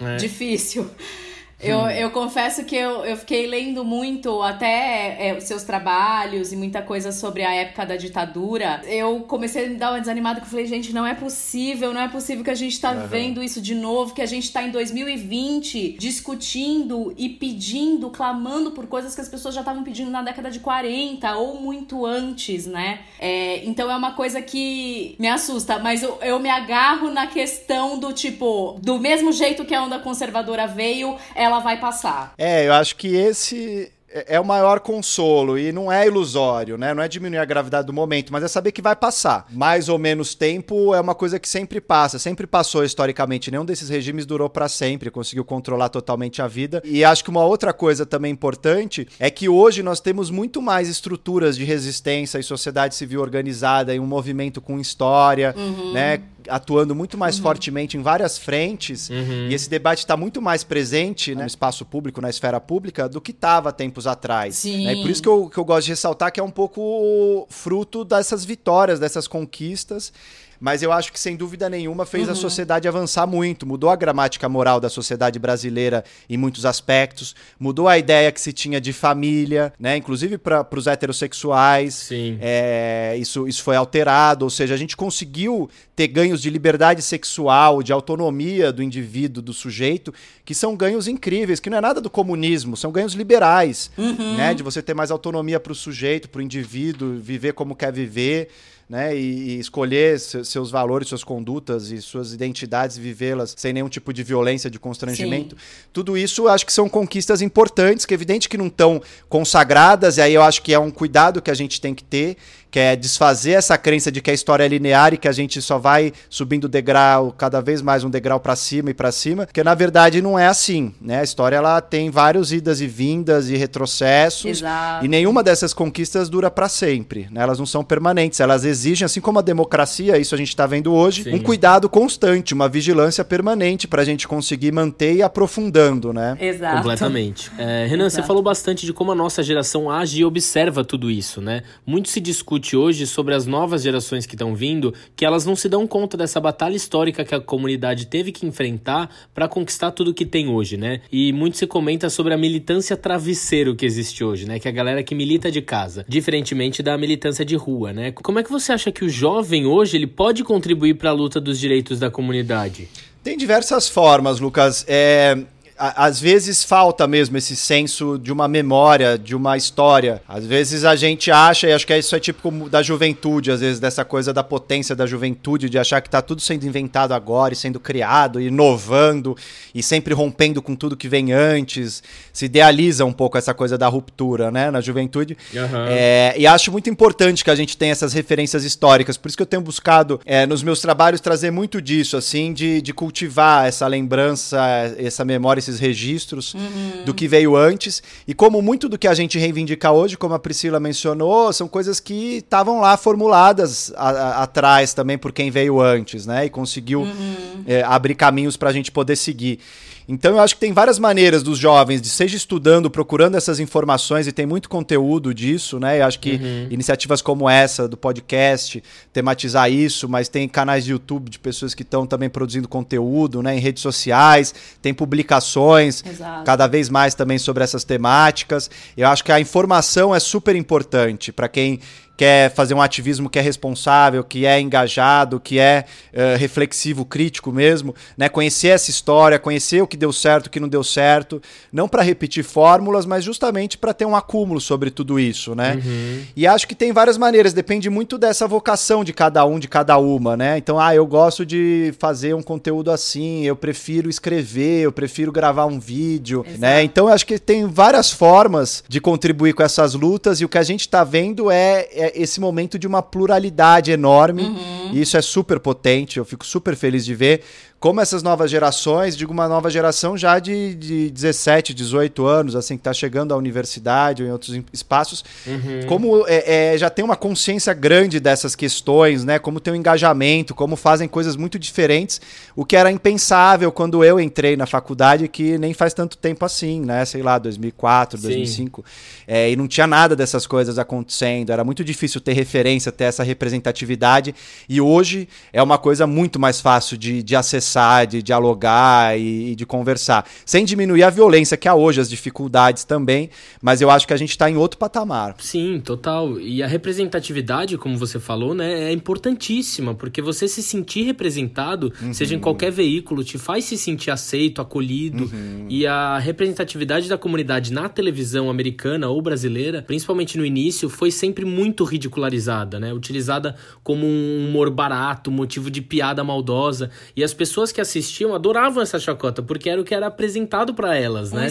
É. Difícil. Eu, eu confesso que eu, eu fiquei lendo muito até é, os seus trabalhos e muita coisa sobre a época da ditadura. Eu comecei a me dar uma desanimada que eu falei, gente, não é possível, não é possível que a gente tá uhum. vendo isso de novo, que a gente tá em 2020 discutindo e pedindo, clamando por coisas que as pessoas já estavam pedindo na década de 40 ou muito antes, né? É, então é uma coisa que me assusta, mas eu, eu me agarro na questão do tipo, do mesmo jeito que a onda conservadora veio, ela ela vai passar. É, eu acho que esse é, é o maior consolo e não é ilusório, né? Não é diminuir a gravidade do momento, mas é saber que vai passar. Mais ou menos tempo é uma coisa que sempre passa, sempre passou historicamente. Nenhum desses regimes durou para sempre, conseguiu controlar totalmente a vida. E acho que uma outra coisa também importante é que hoje nós temos muito mais estruturas de resistência e sociedade civil organizada e um movimento com história, uhum. né? Atuando muito mais uhum. fortemente em várias frentes uhum. e esse debate está muito mais presente né, no espaço público, na esfera pública, do que estava tempos atrás. Sim. Né? E por isso que eu, que eu gosto de ressaltar que é um pouco fruto dessas vitórias, dessas conquistas mas eu acho que sem dúvida nenhuma fez uhum. a sociedade avançar muito, mudou a gramática moral da sociedade brasileira em muitos aspectos, mudou a ideia que se tinha de família, né? Inclusive para os heterossexuais. Sim. É, isso, isso foi alterado, ou seja, a gente conseguiu ter ganhos de liberdade sexual, de autonomia do indivíduo, do sujeito, que são ganhos incríveis, que não é nada do comunismo, são ganhos liberais, uhum. né? De você ter mais autonomia para o sujeito, para o indivíduo, viver como quer viver né? E, e escolher seus valores, suas condutas e suas identidades, vivê-las sem nenhum tipo de violência, de constrangimento. Sim. Tudo isso acho que são conquistas importantes, que é evidente que não estão consagradas, e aí eu acho que é um cuidado que a gente tem que ter que é desfazer essa crença de que a história é linear e que a gente só vai subindo degrau, cada vez mais um degrau para cima e para cima, porque na verdade não é assim, né? A história ela tem vários idas e vindas e retrocessos, Exato. e nenhuma dessas conquistas dura para sempre, né? Elas não são permanentes, elas exigem, assim como a democracia, isso a gente está vendo hoje, Sim. um cuidado constante, uma vigilância permanente para a gente conseguir manter e aprofundando, né? Exato. Completamente. É, Renan, Exato. você falou bastante de como a nossa geração age e observa tudo isso, né? Muito se discute discute hoje sobre as novas gerações que estão vindo, que elas não se dão conta dessa batalha histórica que a comunidade teve que enfrentar para conquistar tudo que tem hoje, né? E muito se comenta sobre a militância travesseiro que existe hoje, né? Que é a galera que milita de casa, diferentemente da militância de rua, né? Como é que você acha que o jovem hoje ele pode contribuir para a luta dos direitos da comunidade? Tem diversas formas, Lucas. É, às vezes falta mesmo esse senso de uma memória, de uma história. Às vezes a gente acha, e acho que isso é tipo da juventude, às vezes, dessa coisa da potência da juventude, de achar que está tudo sendo inventado agora e sendo criado, inovando e sempre rompendo com tudo que vem antes. Se idealiza um pouco essa coisa da ruptura, né, na juventude. Uhum. É, e acho muito importante que a gente tenha essas referências históricas. Por isso que eu tenho buscado é, nos meus trabalhos trazer muito disso, assim, de, de cultivar essa lembrança, essa memória, esses registros uhum. do que veio antes. E como muito do que a gente reivindica hoje, como a Priscila mencionou, são coisas que estavam lá formuladas a, a, atrás também por quem veio antes, né? E conseguiu uhum. é, abrir caminhos para a gente poder seguir. Então eu acho que tem várias maneiras dos jovens de seja estudando, procurando essas informações e tem muito conteúdo disso, né? Eu acho que uhum. iniciativas como essa do podcast tematizar isso, mas tem canais de YouTube de pessoas que estão também produzindo conteúdo, né? Em redes sociais, tem publicações Exato. cada vez mais também sobre essas temáticas. Eu acho que a informação é super importante para quem quer fazer um ativismo que é responsável, que é engajado, que é uh, reflexivo, crítico mesmo, né? Conhecer essa história, conhecer o que deu certo, o que não deu certo, não para repetir fórmulas, mas justamente para ter um acúmulo sobre tudo isso, né? Uhum. E acho que tem várias maneiras, depende muito dessa vocação de cada um, de cada uma, né? Então, ah, eu gosto de fazer um conteúdo assim, eu prefiro escrever, eu prefiro gravar um vídeo, né? Exato. né? Então, acho que tem várias formas de contribuir com essas lutas e o que a gente está vendo é, é é esse momento de uma pluralidade enorme. Uhum. E isso é super potente, eu fico super feliz de ver como essas novas gerações, digo uma nova geração já de, de 17, 18 anos, assim, que está chegando à universidade ou em outros espaços, uhum. como é, é, já tem uma consciência grande dessas questões, né? Como tem um engajamento, como fazem coisas muito diferentes, o que era impensável quando eu entrei na faculdade, que nem faz tanto tempo assim, né? Sei lá, 2004, Sim. 2005. É, e não tinha nada dessas coisas acontecendo, era muito difícil ter referência, ter essa representatividade, e hoje é uma coisa muito mais fácil de, de acessar conversar, de dialogar e, e, de conversar. Sem diminuir a violência que há hoje, as dificuldades também, mas eu acho que a gente está em outro patamar. Sim, total. E a representatividade, como você falou, né, é importantíssima, porque você se sentir representado, uhum. seja em qualquer veículo, te faz se sentir aceito, acolhido. Uhum. E a representatividade da comunidade na televisão americana ou brasileira, principalmente no início, foi sempre muito ridicularizada, né? Utilizada como um humor barato, motivo de piada maldosa. E as pessoas pessoas que assistiam adoravam essa chacota, porque era o que era apresentado para elas, um né?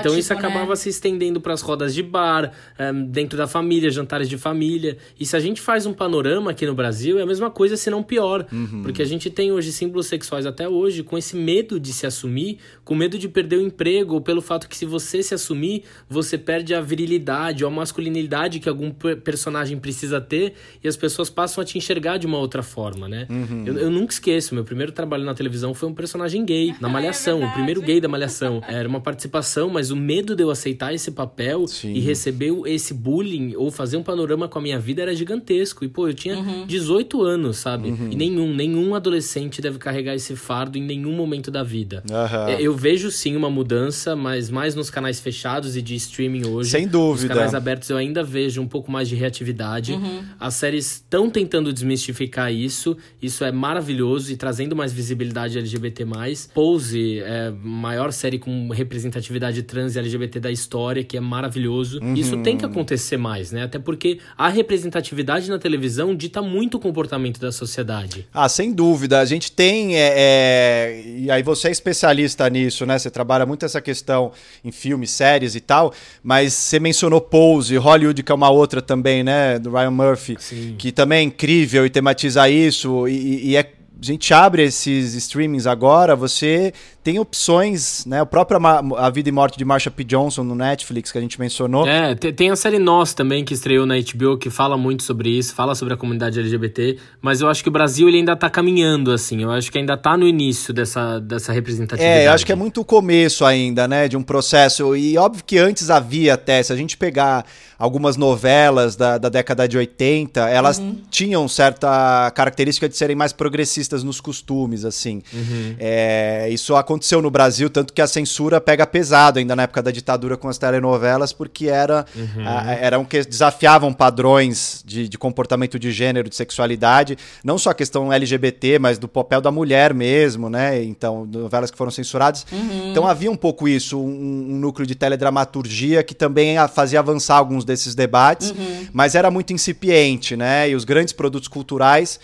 Então isso acabava né? se estendendo para as rodas de bar, um, eh, dentro da família, jantares de família. E se a gente faz um panorama aqui no Brasil, é a mesma coisa, se não pior. Uhum. Porque a gente tem hoje símbolos sexuais até hoje com esse medo de se assumir, com medo de perder o emprego, ou pelo fato que se você se assumir, você perde a virilidade ou a masculinidade que algum personagem precisa ter, e as pessoas passam a te enxergar de uma outra forma, né? Uhum. Eu, eu nunca esqueço, meu primeiro trabalho na televisão televisão foi um personagem gay na é Malhação, é o primeiro gay da Malhação. Era uma participação, mas o medo de eu aceitar esse papel Sim. e receber esse bullying ou fazer um panorama com a minha vida era gigantesco. E, pô, eu tinha uhum. 18 anos, sabe? Uhum. E nenhum, nenhum adolescente deve carregar esse fardo em nenhum momento da vida. Uhum. Eu vejo sim uma mudança, mas mais nos canais fechados e de streaming hoje. Sem dúvida. Nos canais abertos eu ainda vejo um pouco mais de reatividade. Uhum. As séries estão tentando desmistificar isso. Isso é maravilhoso e trazendo mais visibilidade comunidade LGBT+. Pose é a maior série com representatividade trans e LGBT da história, que é maravilhoso. Uhum. Isso tem que acontecer mais, né? Até porque a representatividade na televisão dita muito o comportamento da sociedade. Ah, sem dúvida. A gente tem... É, é... E aí você é especialista nisso, né? Você trabalha muito essa questão em filmes, séries e tal, mas você mencionou Pose, Hollywood, que é uma outra também, né? Do Ryan Murphy, Sim. que também é incrível e tematiza isso e, e é gente abre esses streamings agora, você tem opções, né? O próprio A Vida e Morte de Marsha P. Johnson no Netflix, que a gente mencionou. É, tem a série Nós também, que estreou na HBO, que fala muito sobre isso, fala sobre a comunidade LGBT, mas eu acho que o Brasil ele ainda tá caminhando, assim, eu acho que ainda tá no início dessa, dessa representatividade. É, eu acho que é muito o começo ainda, né, de um processo, e óbvio que antes havia até, se a gente pegar algumas novelas da, da década de 80, elas uhum. tinham certa característica de serem mais progressistas nos costumes, assim. Uhum. É, isso aconteceu no Brasil, tanto que a censura pega pesado ainda na época da ditadura com as telenovelas, porque era, uhum. a, eram que desafiavam padrões de, de comportamento de gênero, de sexualidade, não só a questão LGBT, mas do papel da mulher mesmo, né? Então, novelas que foram censuradas. Uhum. Então havia um pouco isso, um, um, núcleo de teledramaturgia que também fazia avançar alguns desses debates, uhum. mas era muito incipiente, né? E os grandes produtos culturais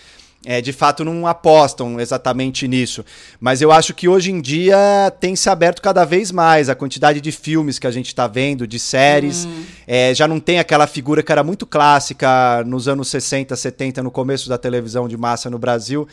é, de fato não apostam exatamente nisso. Mas eu acho que hoje em dia tem se aberto cada vez mais a quantidade de filmes que a gente está vendo, de séries. Uhum. É, já não tem aquela figura que era muito clássica nos anos 60, 70, no começo da televisão de massa no Brasil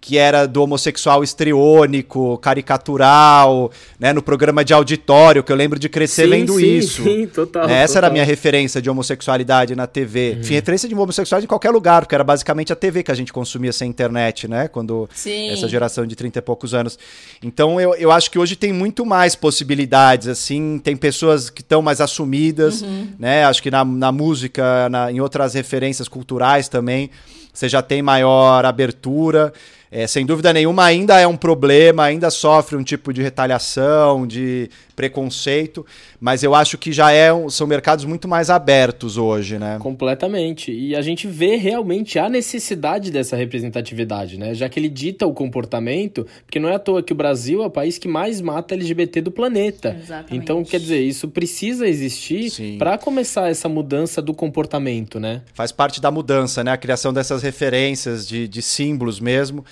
que era do homossexual estriônico, caricatural, né, no programa de auditório, que eu lembro de crescer sim, vendo sim, isso. Sim, total. Né, essa total. era a minha referência de homossexualidade na TV. Uhum. Enfim, referência de homossexualidade em qualquer lugar, porque era basicamente a TV que a gente consumia sem internet, né? Quando sim. essa geração de 30 e poucos anos. Então eu, eu acho que hoje tem muito mais possibilidades, assim, tem pessoas que estão mais assumidas, uhum. né? Acho que na, na música, na, em outras referências culturais também, você já tem maior abertura. É, sem dúvida nenhuma, ainda é um problema, ainda sofre um tipo de retaliação, de preconceito, mas eu acho que já é, são mercados muito mais abertos hoje, né? Completamente. E a gente vê realmente a necessidade dessa representatividade, né? Já que ele dita o comportamento, porque não é à toa que o Brasil é o país que mais mata LGBT do planeta. Exatamente. Então, quer dizer, isso precisa existir para começar essa mudança do comportamento, né? Faz parte da mudança, né? A criação dessas referências de, de símbolos mesmo.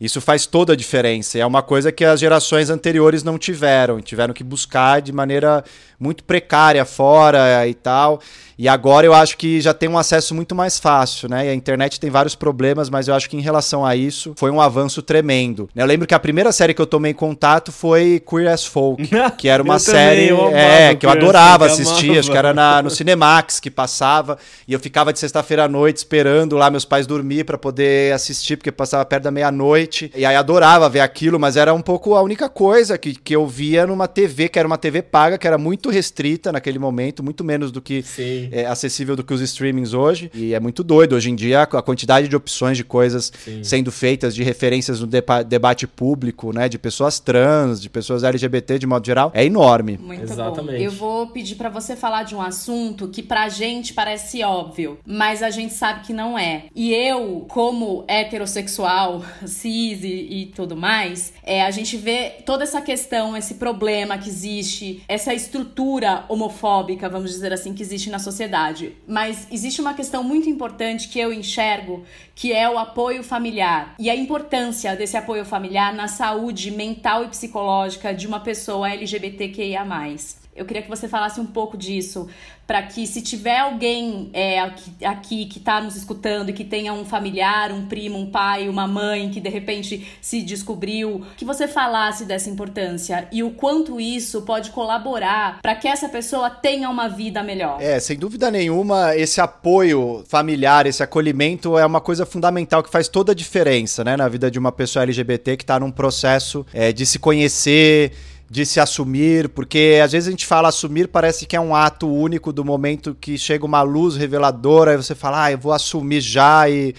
Isso faz toda a diferença. É uma coisa que as gerações anteriores não tiveram, tiveram que buscar de maneira muito precária fora e tal. E agora eu acho que já tem um acesso muito mais fácil, né? E a internet tem vários problemas, mas eu acho que em relação a isso foi um avanço tremendo. Eu lembro que a primeira série que eu tomei contato foi Queer as Folk, que era uma série é, que eu adorava assistir, acho que era na, no Cinemax que passava, e eu ficava de sexta-feira à noite esperando lá meus pais dormir para poder assistir, porque passava perto da meia-noite. E aí adorava ver aquilo, mas era um pouco a única coisa que, que eu via numa TV, que era uma TV paga, que era muito restrita naquele momento, muito menos do que é, acessível do que os streamings hoje. E é muito doido. Hoje em dia, a quantidade de opções de coisas Sim. sendo feitas, de referências no debate público, né? De pessoas trans, de pessoas LGBT de modo geral, é enorme. Muito Exatamente. bom. Eu vou pedir para você falar de um assunto que pra gente parece óbvio, mas a gente sabe que não é. E eu, como heterossexual, cis e, e tudo mais, é, a gente vê toda essa questão, esse problema que existe, essa estrutura homofóbica, vamos dizer assim, que existe na sociedade sociedade. Mas existe uma questão muito importante que eu enxergo, que é o apoio familiar e a importância desse apoio familiar na saúde mental e psicológica de uma pessoa LGBTQIA. Eu queria que você falasse um pouco disso, para que se tiver alguém é, aqui, aqui, que está nos escutando e que tenha um familiar, um primo, um pai, uma mãe que de repente se descobriu, que você falasse dessa importância e o quanto isso pode colaborar para que essa pessoa tenha uma vida melhor. É, sem dúvida nenhuma, esse apoio familiar, esse acolhimento é uma coisa fundamental que faz toda a diferença, né, na vida de uma pessoa LGBT que está num processo é, de se conhecer de se assumir, porque às vezes a gente fala assumir, parece que é um ato único do momento que chega uma luz reveladora, e você fala, ah, eu vou assumir já e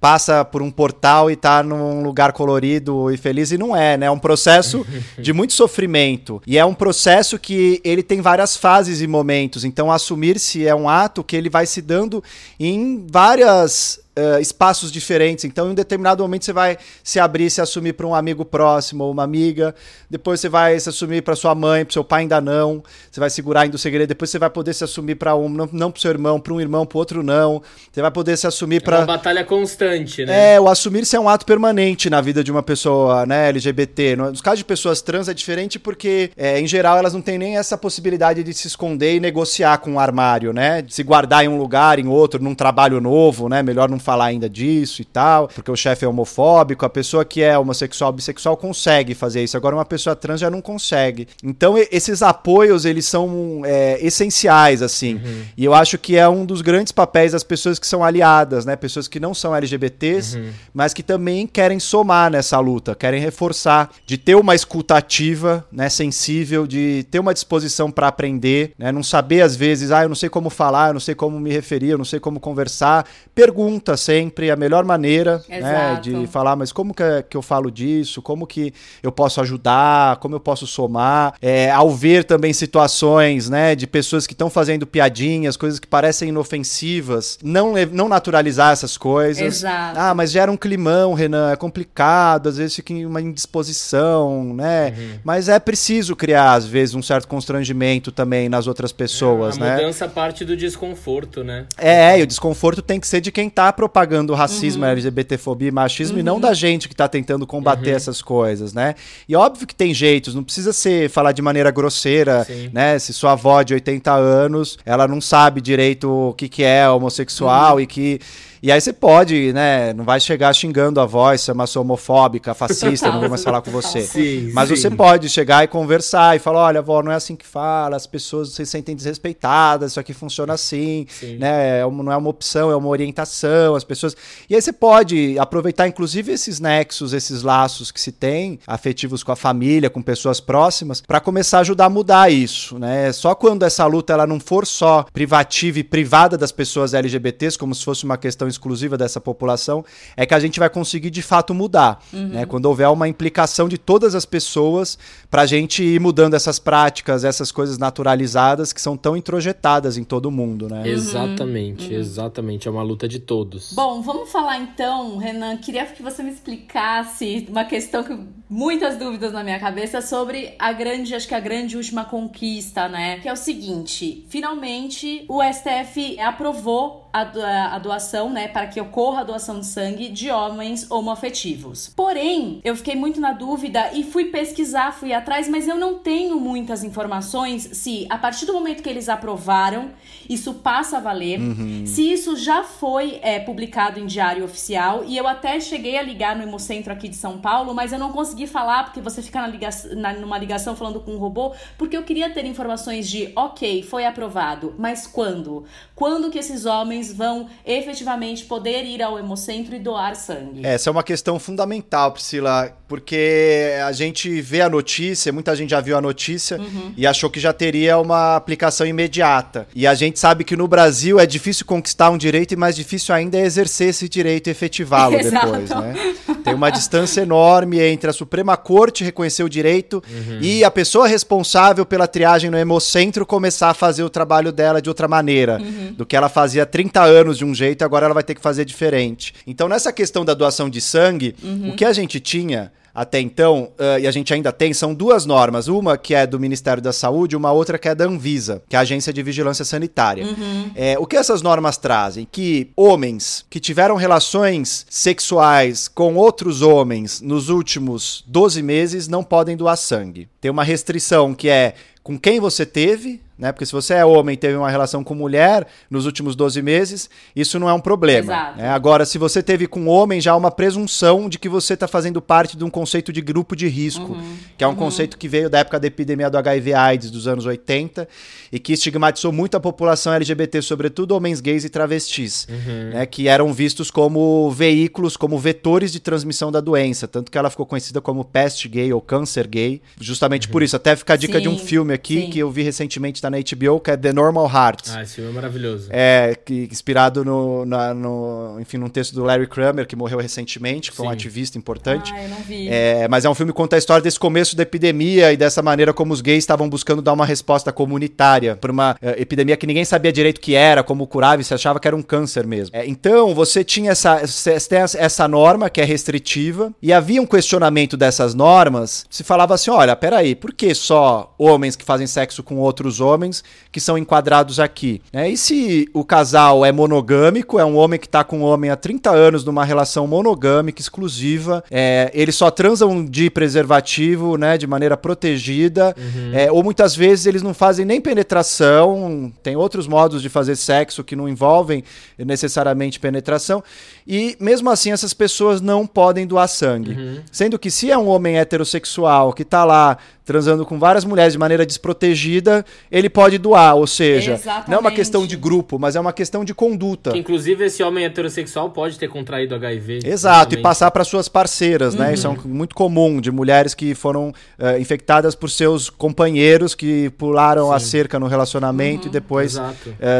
passa por um portal e tá num lugar colorido e feliz e não é, né? É um processo de muito sofrimento e é um processo que ele tem várias fases e momentos. Então assumir-se é um ato que ele vai se dando em várias uh, espaços diferentes. Então, em um determinado momento, você vai se abrir, se assumir para um amigo próximo ou uma amiga. Depois, você vai se assumir para sua mãe, para seu pai ainda não. Você vai segurar ainda o segredo. Depois, você vai poder se assumir para um, não, não para seu irmão, para um irmão, para outro não. Você vai poder se assumir para. É uma batalha constante, né? É, o assumir-se é um ato permanente na vida de uma pessoa, né, LGBT. Nos casos de pessoas trans é diferente porque, é, em geral, elas não têm nem essa possibilidade de se esconder e negociar com o um armário, né? De se guardar em um lugar, em outro, num trabalho novo, né? Melhor não falar ainda disso e tal, porque o chefe é homofóbico, a pessoa que é homossexual, bissexual consegue fazer isso. Agora uma pessoa trans já não consegue. Então esses apoios, eles são é, essenciais, assim. Uhum. E eu acho que é um dos grandes papéis das pessoas que são aliadas, né? Pessoas que não são LGBTs, uhum. mas que também querem somar nessa luta, querem reforçar, de ter uma escuta ativa, né? Sensível, de ter uma disposição para aprender, né? Não saber às vezes, ah, eu não sei como falar, eu não sei como me referir, eu não sei como conversar. Pergunta escuta sempre, a melhor maneira né, de falar, mas como que, é, que eu falo disso? Como que eu posso ajudar? Como eu posso somar? É, ao ver também situações né, de pessoas que estão fazendo piadinhas, coisas que parecem inofensivas, não, não naturalizar essas coisas. Exato. Ah, mas gera um climão, Renan, é complicado, às vezes fica em uma indisposição, né? Uhum. Mas é preciso criar, às vezes, um certo constrangimento também nas outras pessoas, é, a né? A mudança parte do desconforto, né? É, e o desconforto tem que ser de quem está propagando o racismo, uhum. LGBTfobia e machismo, uhum. e não uhum. da gente que está tentando combater uhum. essas coisas, né? E óbvio que tem jeitos, não precisa ser falar de maneira grosseira, Sim. né? Se sua avó de 80 anos, ela não sabe direito o que, que é homossexual uhum. e que e aí você pode, né? Não vai chegar xingando a voz, ser uma homofóbica, fascista, não vou mais falar com você. Sim, Mas sim. você pode chegar e conversar e falar: olha, avó, não é assim que fala, as pessoas se sentem desrespeitadas, isso aqui funciona assim, sim. né? É não é uma opção, é uma orientação, as pessoas. E aí você pode aproveitar, inclusive, esses nexos, esses laços que se tem, afetivos com a família, com pessoas próximas, para começar a ajudar a mudar isso, né? Só quando essa luta ela não for só privativa e privada das pessoas LGBTs, como se fosse uma questão exclusiva dessa população, é que a gente vai conseguir de fato mudar. Uhum. Né? Quando houver uma implicação de todas as pessoas para a gente ir mudando essas práticas, essas coisas naturalizadas que são tão introjetadas em todo mundo. Né? Uhum. Exatamente, uhum. exatamente. É uma luta de todos. Bom, vamos falar então, Renan. Queria que você me explicasse uma questão que muitas dúvidas na minha cabeça sobre a grande, acho que a grande última conquista, né? Que é o seguinte: finalmente o STF aprovou a, doação, né, para que ocorra a doação de sangue de homens homoafetivos. Porém, eu fiquei muito na dúvida e fui pesquisar, fui atrás, mas eu não tenho muitas informações se a partir do momento que eles aprovaram, isso passa a valer, uhum. se isso já foi é, publicado em diário oficial e eu até cheguei a ligar no Hemocentro aqui de São Paulo, mas eu não consegui falar porque você fica na ligação, na, numa ligação falando com um robô, porque eu queria ter informações de, ok, foi aprovado, mas quando? Quando que esses homens homens vão efetivamente poder ir ao hemocentro e doar sangue? Essa é uma questão fundamental, Priscila, porque a gente vê a notícia, muita gente já viu a notícia uhum. e achou que já teria uma aplicação imediata. E a gente sabe que no Brasil é difícil conquistar um direito e mais difícil ainda é exercer esse direito e efetivá-lo depois, né? Tem uma distância enorme entre a Suprema Corte reconhecer o direito uhum. e a pessoa responsável pela triagem no hemocentro começar a fazer o trabalho dela de outra maneira uhum. do que ela fazia 30 30 anos de um jeito, agora ela vai ter que fazer diferente. Então, nessa questão da doação de sangue, uhum. o que a gente tinha até então, uh, e a gente ainda tem, são duas normas. Uma que é do Ministério da Saúde, uma outra que é da Anvisa, que é a Agência de Vigilância Sanitária. Uhum. É, o que essas normas trazem? Que homens que tiveram relações sexuais com outros homens nos últimos 12 meses não podem doar sangue. Tem uma restrição que é com quem você teve, né? Porque se você é homem e teve uma relação com mulher nos últimos 12 meses, isso não é um problema. Né? Agora, se você teve com homem, já há uma presunção de que você está fazendo parte de um conceito de grupo de risco, uhum. que é um uhum. conceito que veio da época da epidemia do HIV/AIDS dos anos 80 e que estigmatizou muito a população LGBT, sobretudo homens gays e travestis, uhum. né? Que eram vistos como veículos, como vetores de transmissão da doença, tanto que ela ficou conhecida como peste gay ou câncer gay, justamente por isso. Até fica a dica Sim. de um filme aqui Sim. que eu vi recentemente da na HBO, que é The Normal Heart. Ah, esse filme é maravilhoso. É, que, inspirado no, na, no, enfim, num texto do Larry Kramer, que morreu recentemente, que foi um ativista importante. Ah, eu não vi. É, mas é um filme que conta a história desse começo da epidemia e dessa maneira como os gays estavam buscando dar uma resposta comunitária para uma uh, epidemia que ninguém sabia direito o que era, como curava, e se achava que era um câncer mesmo. É, então, você tinha essa, essa norma que é restritiva, e havia um questionamento dessas normas, se falava assim, olha, peraí, por que só homens que fazem sexo com outros homens homens que são enquadrados aqui. Né? E se o casal é monogâmico, é um homem que está com um homem há 30 anos numa relação monogâmica exclusiva, é, eles só transam de preservativo, né, de maneira protegida, uhum. é, ou muitas vezes eles não fazem nem penetração, tem outros modos de fazer sexo que não envolvem necessariamente penetração, e mesmo assim essas pessoas não podem doar sangue. Uhum. Sendo que se é um homem heterossexual que está lá transando com várias mulheres de maneira desprotegida, ele pode doar. Ou seja, Exatamente. não é uma questão de grupo, mas é uma questão de conduta. Que, inclusive, esse homem heterossexual pode ter contraído HIV. Exato, e passar para suas parceiras, uhum. né? Isso é um, muito comum de mulheres que foram uh, infectadas por seus companheiros que pularam Sim. a cerca no relacionamento uhum. e depois uh,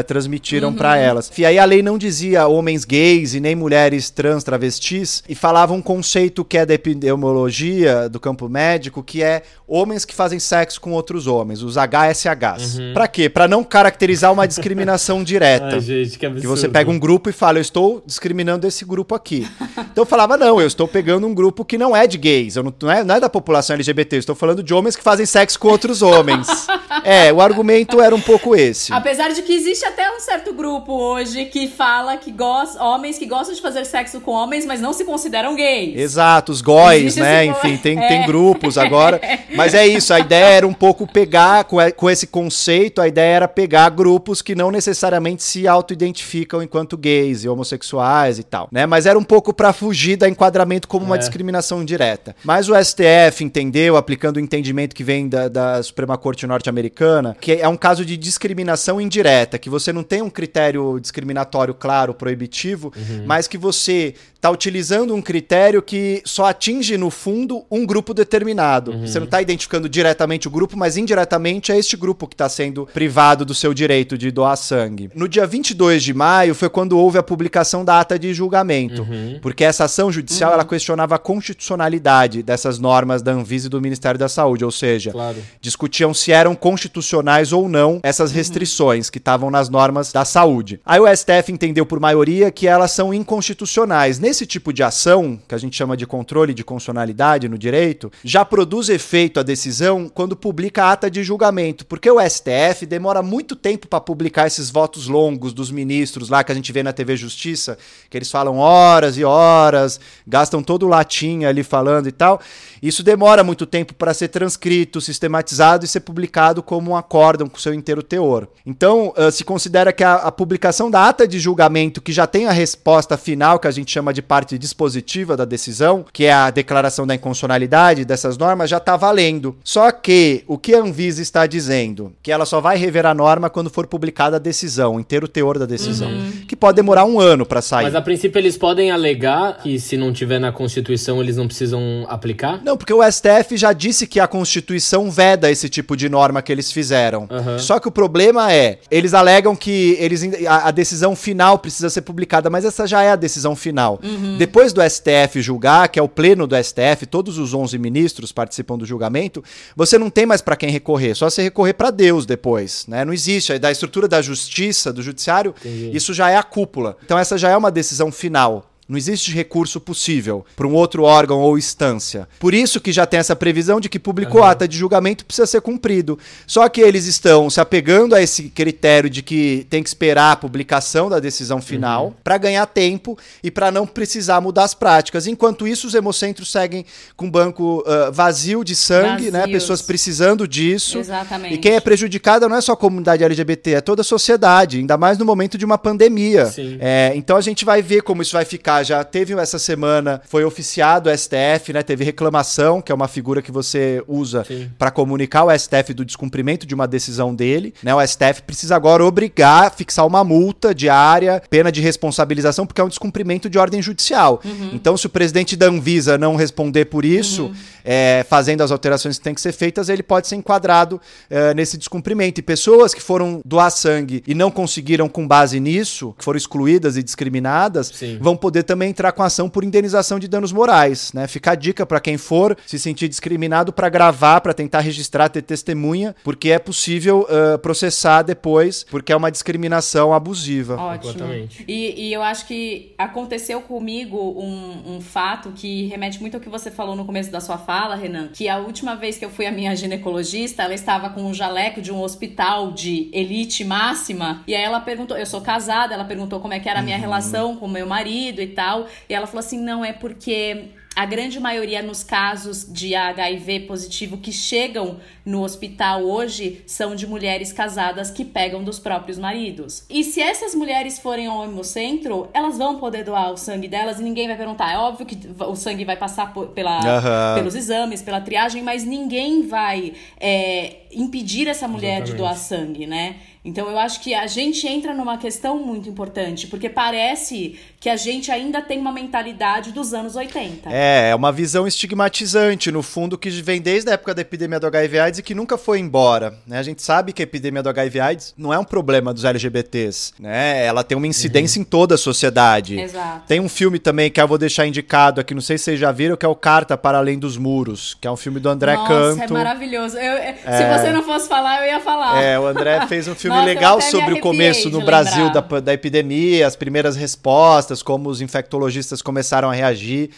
transmitiram uhum. para elas. E aí a lei não dizia homens gays e nem mulheres trans travestis e falava um conceito que é da epidemiologia do campo médico, que é homens que fazem sexo com outros homens, os HSHs. Uhum. Para quê? Para não caracterizar uma discriminação direta. Ai, gente, que, absurdo. que você pega um grupo e fala, eu estou discriminando esse grupo aqui. Então eu falava, não, eu estou pegando um grupo que não é de gays, eu não, não, é, não é da população LGBT, eu estou falando de homens que fazem sexo com outros homens. é, o argumento era um pouco esse. Apesar de que existe até um certo grupo hoje que fala que gosta, homens que gostam de fazer sexo com homens, mas não se consideram gays. Exato, os góis, né? Enfim, tem, é. tem grupos agora. Mas é isso, a ideia era um pouco pegar, com esse conceito, a ideia era pegar grupos que não necessariamente se auto-identificam enquanto gays e homossexuais e tal, né? Mas era um pouco para fugir da enquadramento como uma é. discriminação direta. Mas o STF entendeu, aplicando o entendimento que vem da, da Suprema Corte norte-americana, que é um caso de discriminação indireta, que você não tem um critério discriminatório claro, proibitivo, uhum. mas que você está utilizando um critério que só atinge, no fundo, um grupo determinado. Uhum. Você não está identificando diretamente o grupo, mas indiretamente é este grupo que está sendo privado do seu direito de doar sangue. No dia 22 de maio foi quando houve a publicação da ata de julgamento, uhum. porque essa ação judicial uhum. ela questionava a constitucionalidade dessas normas da Anvisa e do Ministério da Saúde, ou seja, claro. discutiam se eram constitucionais ou não essas uhum. restrições que estavam nas normas da saúde. Aí o STF entendeu por maioria que elas são inconstitucionais esse tipo de ação, que a gente chama de controle de constitucionalidade no direito, já produz efeito a decisão quando publica a ata de julgamento, porque o STF demora muito tempo para publicar esses votos longos dos ministros lá que a gente vê na TV Justiça, que eles falam horas e horas, gastam todo o latim ali falando e tal. Isso demora muito tempo para ser transcrito, sistematizado e ser publicado como um acórdão com seu inteiro teor. Então, uh, se considera que a, a publicação da ata de julgamento, que já tem a resposta final, que a gente chama de parte dispositiva da decisão, que é a declaração da inconstitucionalidade dessas normas, já está valendo. Só que o que a Anvisa está dizendo? Que ela só vai rever a norma quando for publicada a decisão, o inteiro teor da decisão. Uhum. Que pode demorar um ano para sair. Mas a princípio eles podem alegar que se não tiver na Constituição eles não precisam aplicar? Não, porque o STF já disse que a Constituição veda esse tipo de norma que eles fizeram. Uhum. Só que o problema é, eles alegam que eles, a, a, decisão final precisa ser publicada, mas essa já é a decisão final. Uhum. Depois do STF julgar, que é o pleno do STF, todos os 11 ministros participam do julgamento, você não tem mais para quem recorrer, só você recorrer para Deus depois, né? Não existe, da estrutura da justiça, do judiciário, Entendi. isso já é a cúpula. Então essa já é uma decisão final. Não existe recurso possível para um outro órgão ou instância. Por isso que já tem essa previsão de que publicou uhum. ata de julgamento precisa ser cumprido. Só que eles estão se apegando a esse critério de que tem que esperar a publicação da decisão final uhum. para ganhar tempo e para não precisar mudar as práticas. Enquanto isso, os hemocentros seguem com banco uh, vazio de sangue, né? Pessoas precisando disso. Exatamente. E quem é prejudicada não é só a comunidade LGBT, é toda a sociedade, ainda mais no momento de uma pandemia. É, então a gente vai ver como isso vai ficar já teve essa semana, foi oficiado o STF, né? Teve reclamação, que é uma figura que você usa para comunicar o STF do descumprimento de uma decisão dele, né? O STF precisa agora obrigar fixar uma multa diária, pena de responsabilização, porque é um descumprimento de ordem judicial. Uhum. Então, se o presidente da Anvisa não responder por isso, uhum. É, fazendo as alterações que têm que ser feitas, ele pode ser enquadrado é, nesse descumprimento. E pessoas que foram doar sangue e não conseguiram com base nisso, que foram excluídas e discriminadas, Sim. vão poder também entrar com ação por indenização de danos morais, né? Fica a dica para quem for se sentir discriminado para gravar, para tentar registrar, ter testemunha, porque é possível uh, processar depois, porque é uma discriminação abusiva. Ótimo. E, e, eu acho que aconteceu comigo um, um fato que remete muito ao que você falou no começo da sua fala, Renan, que a última vez que eu fui à minha ginecologista, ela estava com um jaleco de um hospital de elite máxima, e aí ela perguntou, eu sou casada, ela perguntou como é que era a minha uhum. relação com meu marido e tal, e ela falou assim: não, é porque a grande maioria nos casos de HIV positivo que chegam no hospital hoje são de mulheres casadas que pegam dos próprios maridos. E se essas mulheres forem ao hemocentro, elas vão poder doar o sangue delas e ninguém vai perguntar. É óbvio que o sangue vai passar por, pela, uhum. pelos exames, pela triagem, mas ninguém vai é, impedir essa mulher Exatamente. de doar sangue, né? Então eu acho que a gente entra numa questão muito importante, porque parece que a gente ainda tem uma mentalidade dos anos 80. É, é uma visão estigmatizante, no fundo, que vem desde a época da epidemia do HIV AIDS e que nunca foi embora. Né? A gente sabe que a epidemia do HIV AIDS não é um problema dos LGBTs, né? Ela tem uma incidência uhum. em toda a sociedade. Exato. Tem um filme também que eu vou deixar indicado aqui, não sei se vocês já viram, que é o Carta para Além dos Muros, que é um filme do André Nossa, Canto. Nossa, é maravilhoso. Eu, é... Se você não fosse falar, eu ia falar. É, o André fez um filme filme Nossa, legal sobre o começo no Brasil da, da epidemia, as primeiras respostas, como os infectologistas começaram a reagir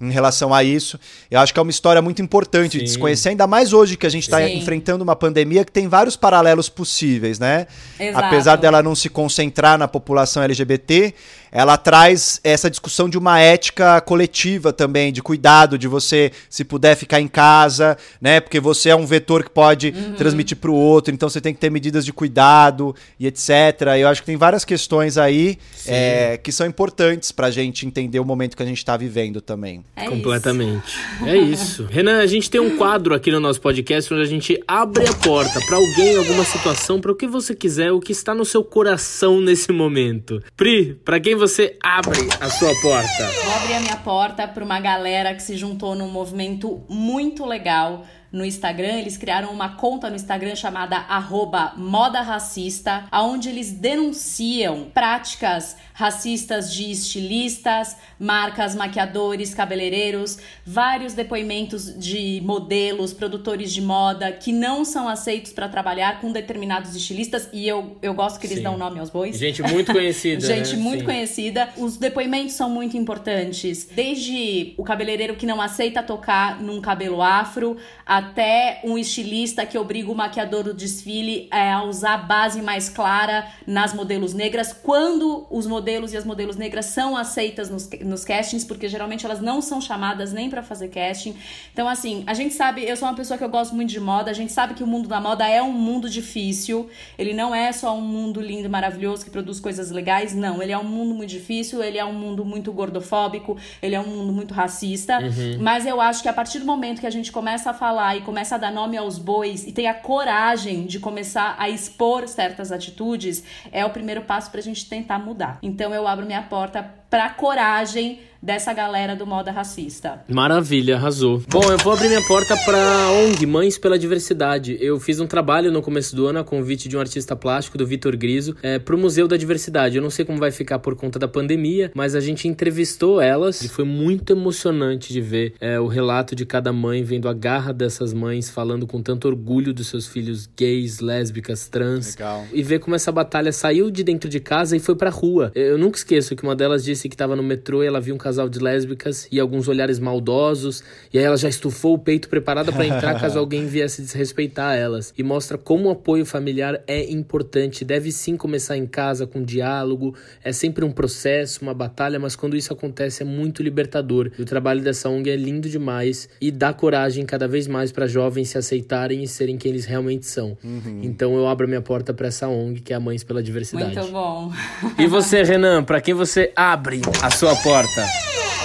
em relação a isso. Eu acho que é uma história muito importante Sim. de desconhecer, ainda mais hoje que a gente está enfrentando uma pandemia que tem vários paralelos possíveis, né? Exato. Apesar dela não se concentrar na população LGBT, ela traz essa discussão de uma ética coletiva também, de cuidado, de você, se puder, ficar em casa, né? Porque você é um vetor que pode uhum. transmitir para o outro, então você tem que ter medidas de cuidado e etc. Eu acho que tem várias questões aí é, que são importantes para a gente entender o momento que a gente está vivendo também. É Completamente. Isso. É isso. Renan, a gente tem um quadro aqui no nosso podcast onde a gente abre a porta para alguém, alguma situação, para o que você quiser, o que está no seu coração nesse momento. Pri, para quem você abre a sua porta? Vou abrir a minha porta para uma galera que se juntou num movimento muito legal no Instagram. Eles criaram uma conta no Instagram chamada arroba moda racista, onde eles denunciam práticas racistas de estilistas, marcas, maquiadores, cabeleireiros, vários depoimentos de modelos, produtores de moda que não são aceitos para trabalhar com determinados estilistas e eu, eu gosto que eles Sim. dão nome aos bois. Gente muito conhecida. Gente né? muito Sim. conhecida. Os depoimentos são muito importantes, desde o cabeleireiro que não aceita tocar num cabelo afro até um estilista que obriga o maquiador do desfile é, a usar base mais clara nas modelos negras quando os modelos e as modelos negras são aceitas nos, nos castings, porque geralmente elas não são chamadas nem para fazer casting. Então, assim, a gente sabe, eu sou uma pessoa que eu gosto muito de moda, a gente sabe que o mundo da moda é um mundo difícil, ele não é só um mundo lindo e maravilhoso que produz coisas legais, não, ele é um mundo muito difícil, ele é um mundo muito gordofóbico, ele é um mundo muito racista, uhum. mas eu acho que a partir do momento que a gente começa a falar e começa a dar nome aos bois e tem a coragem de começar a expor certas atitudes, é o primeiro passo pra gente tentar mudar. Então eu abro minha porta pra coragem dessa galera do moda racista. Maravilha, arrasou. Bom, eu vou abrir minha porta pra ONG Mães pela Diversidade. Eu fiz um trabalho no começo do ano a convite de um artista plástico, do Vitor Griso, é, pro Museu da Diversidade. Eu não sei como vai ficar por conta da pandemia, mas a gente entrevistou elas e foi muito emocionante de ver é, o relato de cada mãe, vendo a garra dessas mães falando com tanto orgulho dos seus filhos gays, lésbicas, trans. Legal. E ver como essa batalha saiu de dentro de casa e foi pra rua. Eu nunca esqueço que uma delas disse que tava no metrô e ela viu um casal casal de lésbicas e alguns olhares maldosos, e aí ela já estufou o peito preparada para entrar caso alguém viesse desrespeitar elas. E mostra como o apoio familiar é importante, deve sim começar em casa com diálogo, é sempre um processo, uma batalha, mas quando isso acontece é muito libertador. E o trabalho dessa ONG é lindo demais e dá coragem cada vez mais para jovens se aceitarem e serem quem eles realmente são. Uhum. Então eu abro minha porta para essa ONG que é a Mães pela Diversidade. Muito bom. E você, Renan, para quem você abre a sua porta?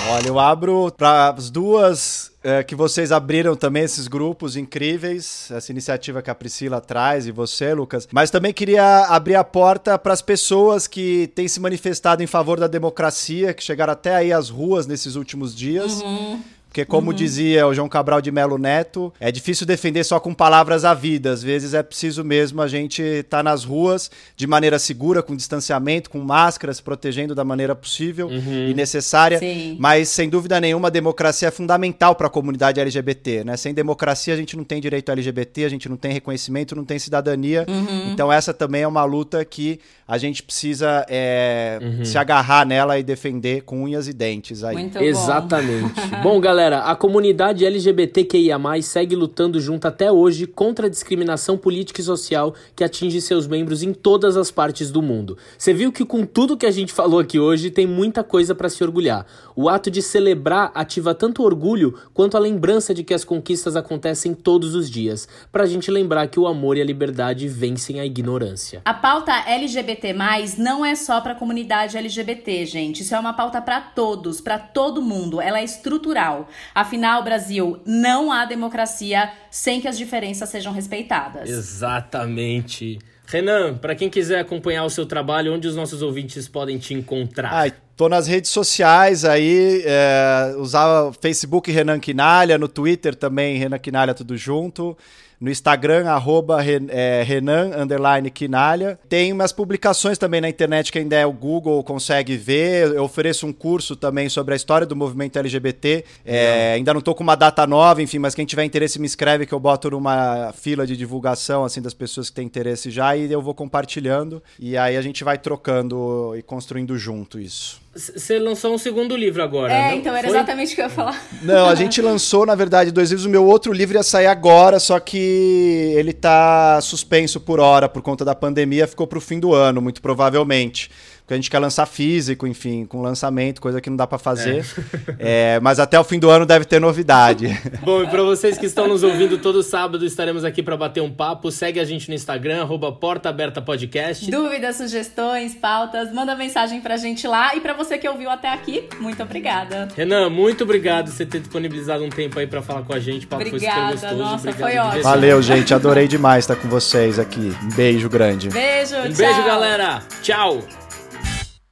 Olha, eu abro para as duas é, que vocês abriram também esses grupos incríveis, essa iniciativa que a Priscila traz e você, Lucas. Mas também queria abrir a porta para as pessoas que têm se manifestado em favor da democracia, que chegaram até aí às ruas nesses últimos dias. Uhum. Porque, como uhum. dizia o João Cabral de Melo Neto, é difícil defender só com palavras à vida. Às vezes é preciso mesmo a gente estar tá nas ruas de maneira segura, com distanciamento, com máscaras, protegendo da maneira possível uhum. e necessária. Sim. Mas, sem dúvida nenhuma, a democracia é fundamental para a comunidade LGBT. Né? Sem democracia, a gente não tem direito LGBT, a gente não tem reconhecimento, não tem cidadania. Uhum. Então, essa também é uma luta que a gente precisa é, uhum. se agarrar nela e defender com unhas e dentes. Aí. Muito Exatamente. bom, galera galera, a comunidade LGBTQIA+, segue lutando junto até hoje contra a discriminação política e social que atinge seus membros em todas as partes do mundo. Você viu que com tudo que a gente falou aqui hoje, tem muita coisa para se orgulhar. O ato de celebrar ativa tanto orgulho quanto a lembrança de que as conquistas acontecem todos os dias, pra gente lembrar que o amor e a liberdade vencem a ignorância. A pauta LGBT+, não é só pra comunidade LGBT, gente. Isso é uma pauta para todos, para todo mundo. Ela é estrutural. Afinal, Brasil, não há democracia sem que as diferenças sejam respeitadas. Exatamente. Renan, para quem quiser acompanhar o seu trabalho, onde os nossos ouvintes podem te encontrar? Ai, tô nas redes sociais aí, é, usava Facebook Renan Quinalha, no Twitter também Renan Quinalha tudo junto no Instagram, arroba é, Renan, Quinalha. Tem umas publicações também na internet que ainda é o Google consegue ver. Eu ofereço um curso também sobre a história do movimento LGBT. É, ainda não estou com uma data nova, enfim, mas quem tiver interesse me escreve que eu boto numa fila de divulgação assim das pessoas que têm interesse já e eu vou compartilhando. E aí a gente vai trocando e construindo junto isso. Você lançou um segundo livro agora, É, não? então era Foi? exatamente o que eu ia falar. Não, a gente lançou, na verdade, dois livros. O meu outro livro ia sair agora, só que ele tá suspenso por hora por conta da pandemia, ficou pro fim do ano, muito provavelmente porque a gente quer lançar físico, enfim, com lançamento, coisa que não dá para fazer. É. É, mas até o fim do ano deve ter novidade. Bom, e para vocês que estão nos ouvindo todo sábado, estaremos aqui para bater um papo. Segue a gente no Instagram, arroba Porta Aberta Podcast. Dúvidas, sugestões, pautas, manda mensagem pra gente lá. E para você que ouviu até aqui, muito obrigada. Renan, muito obrigado por você ter disponibilizado um tempo aí para falar com a gente. O papo obrigada, foi super gostoso. Nossa, obrigado foi ótimo. Valeu, gente. Adorei demais estar com vocês aqui. Um beijo grande. Beijo, um tchau. beijo, galera. Tchau.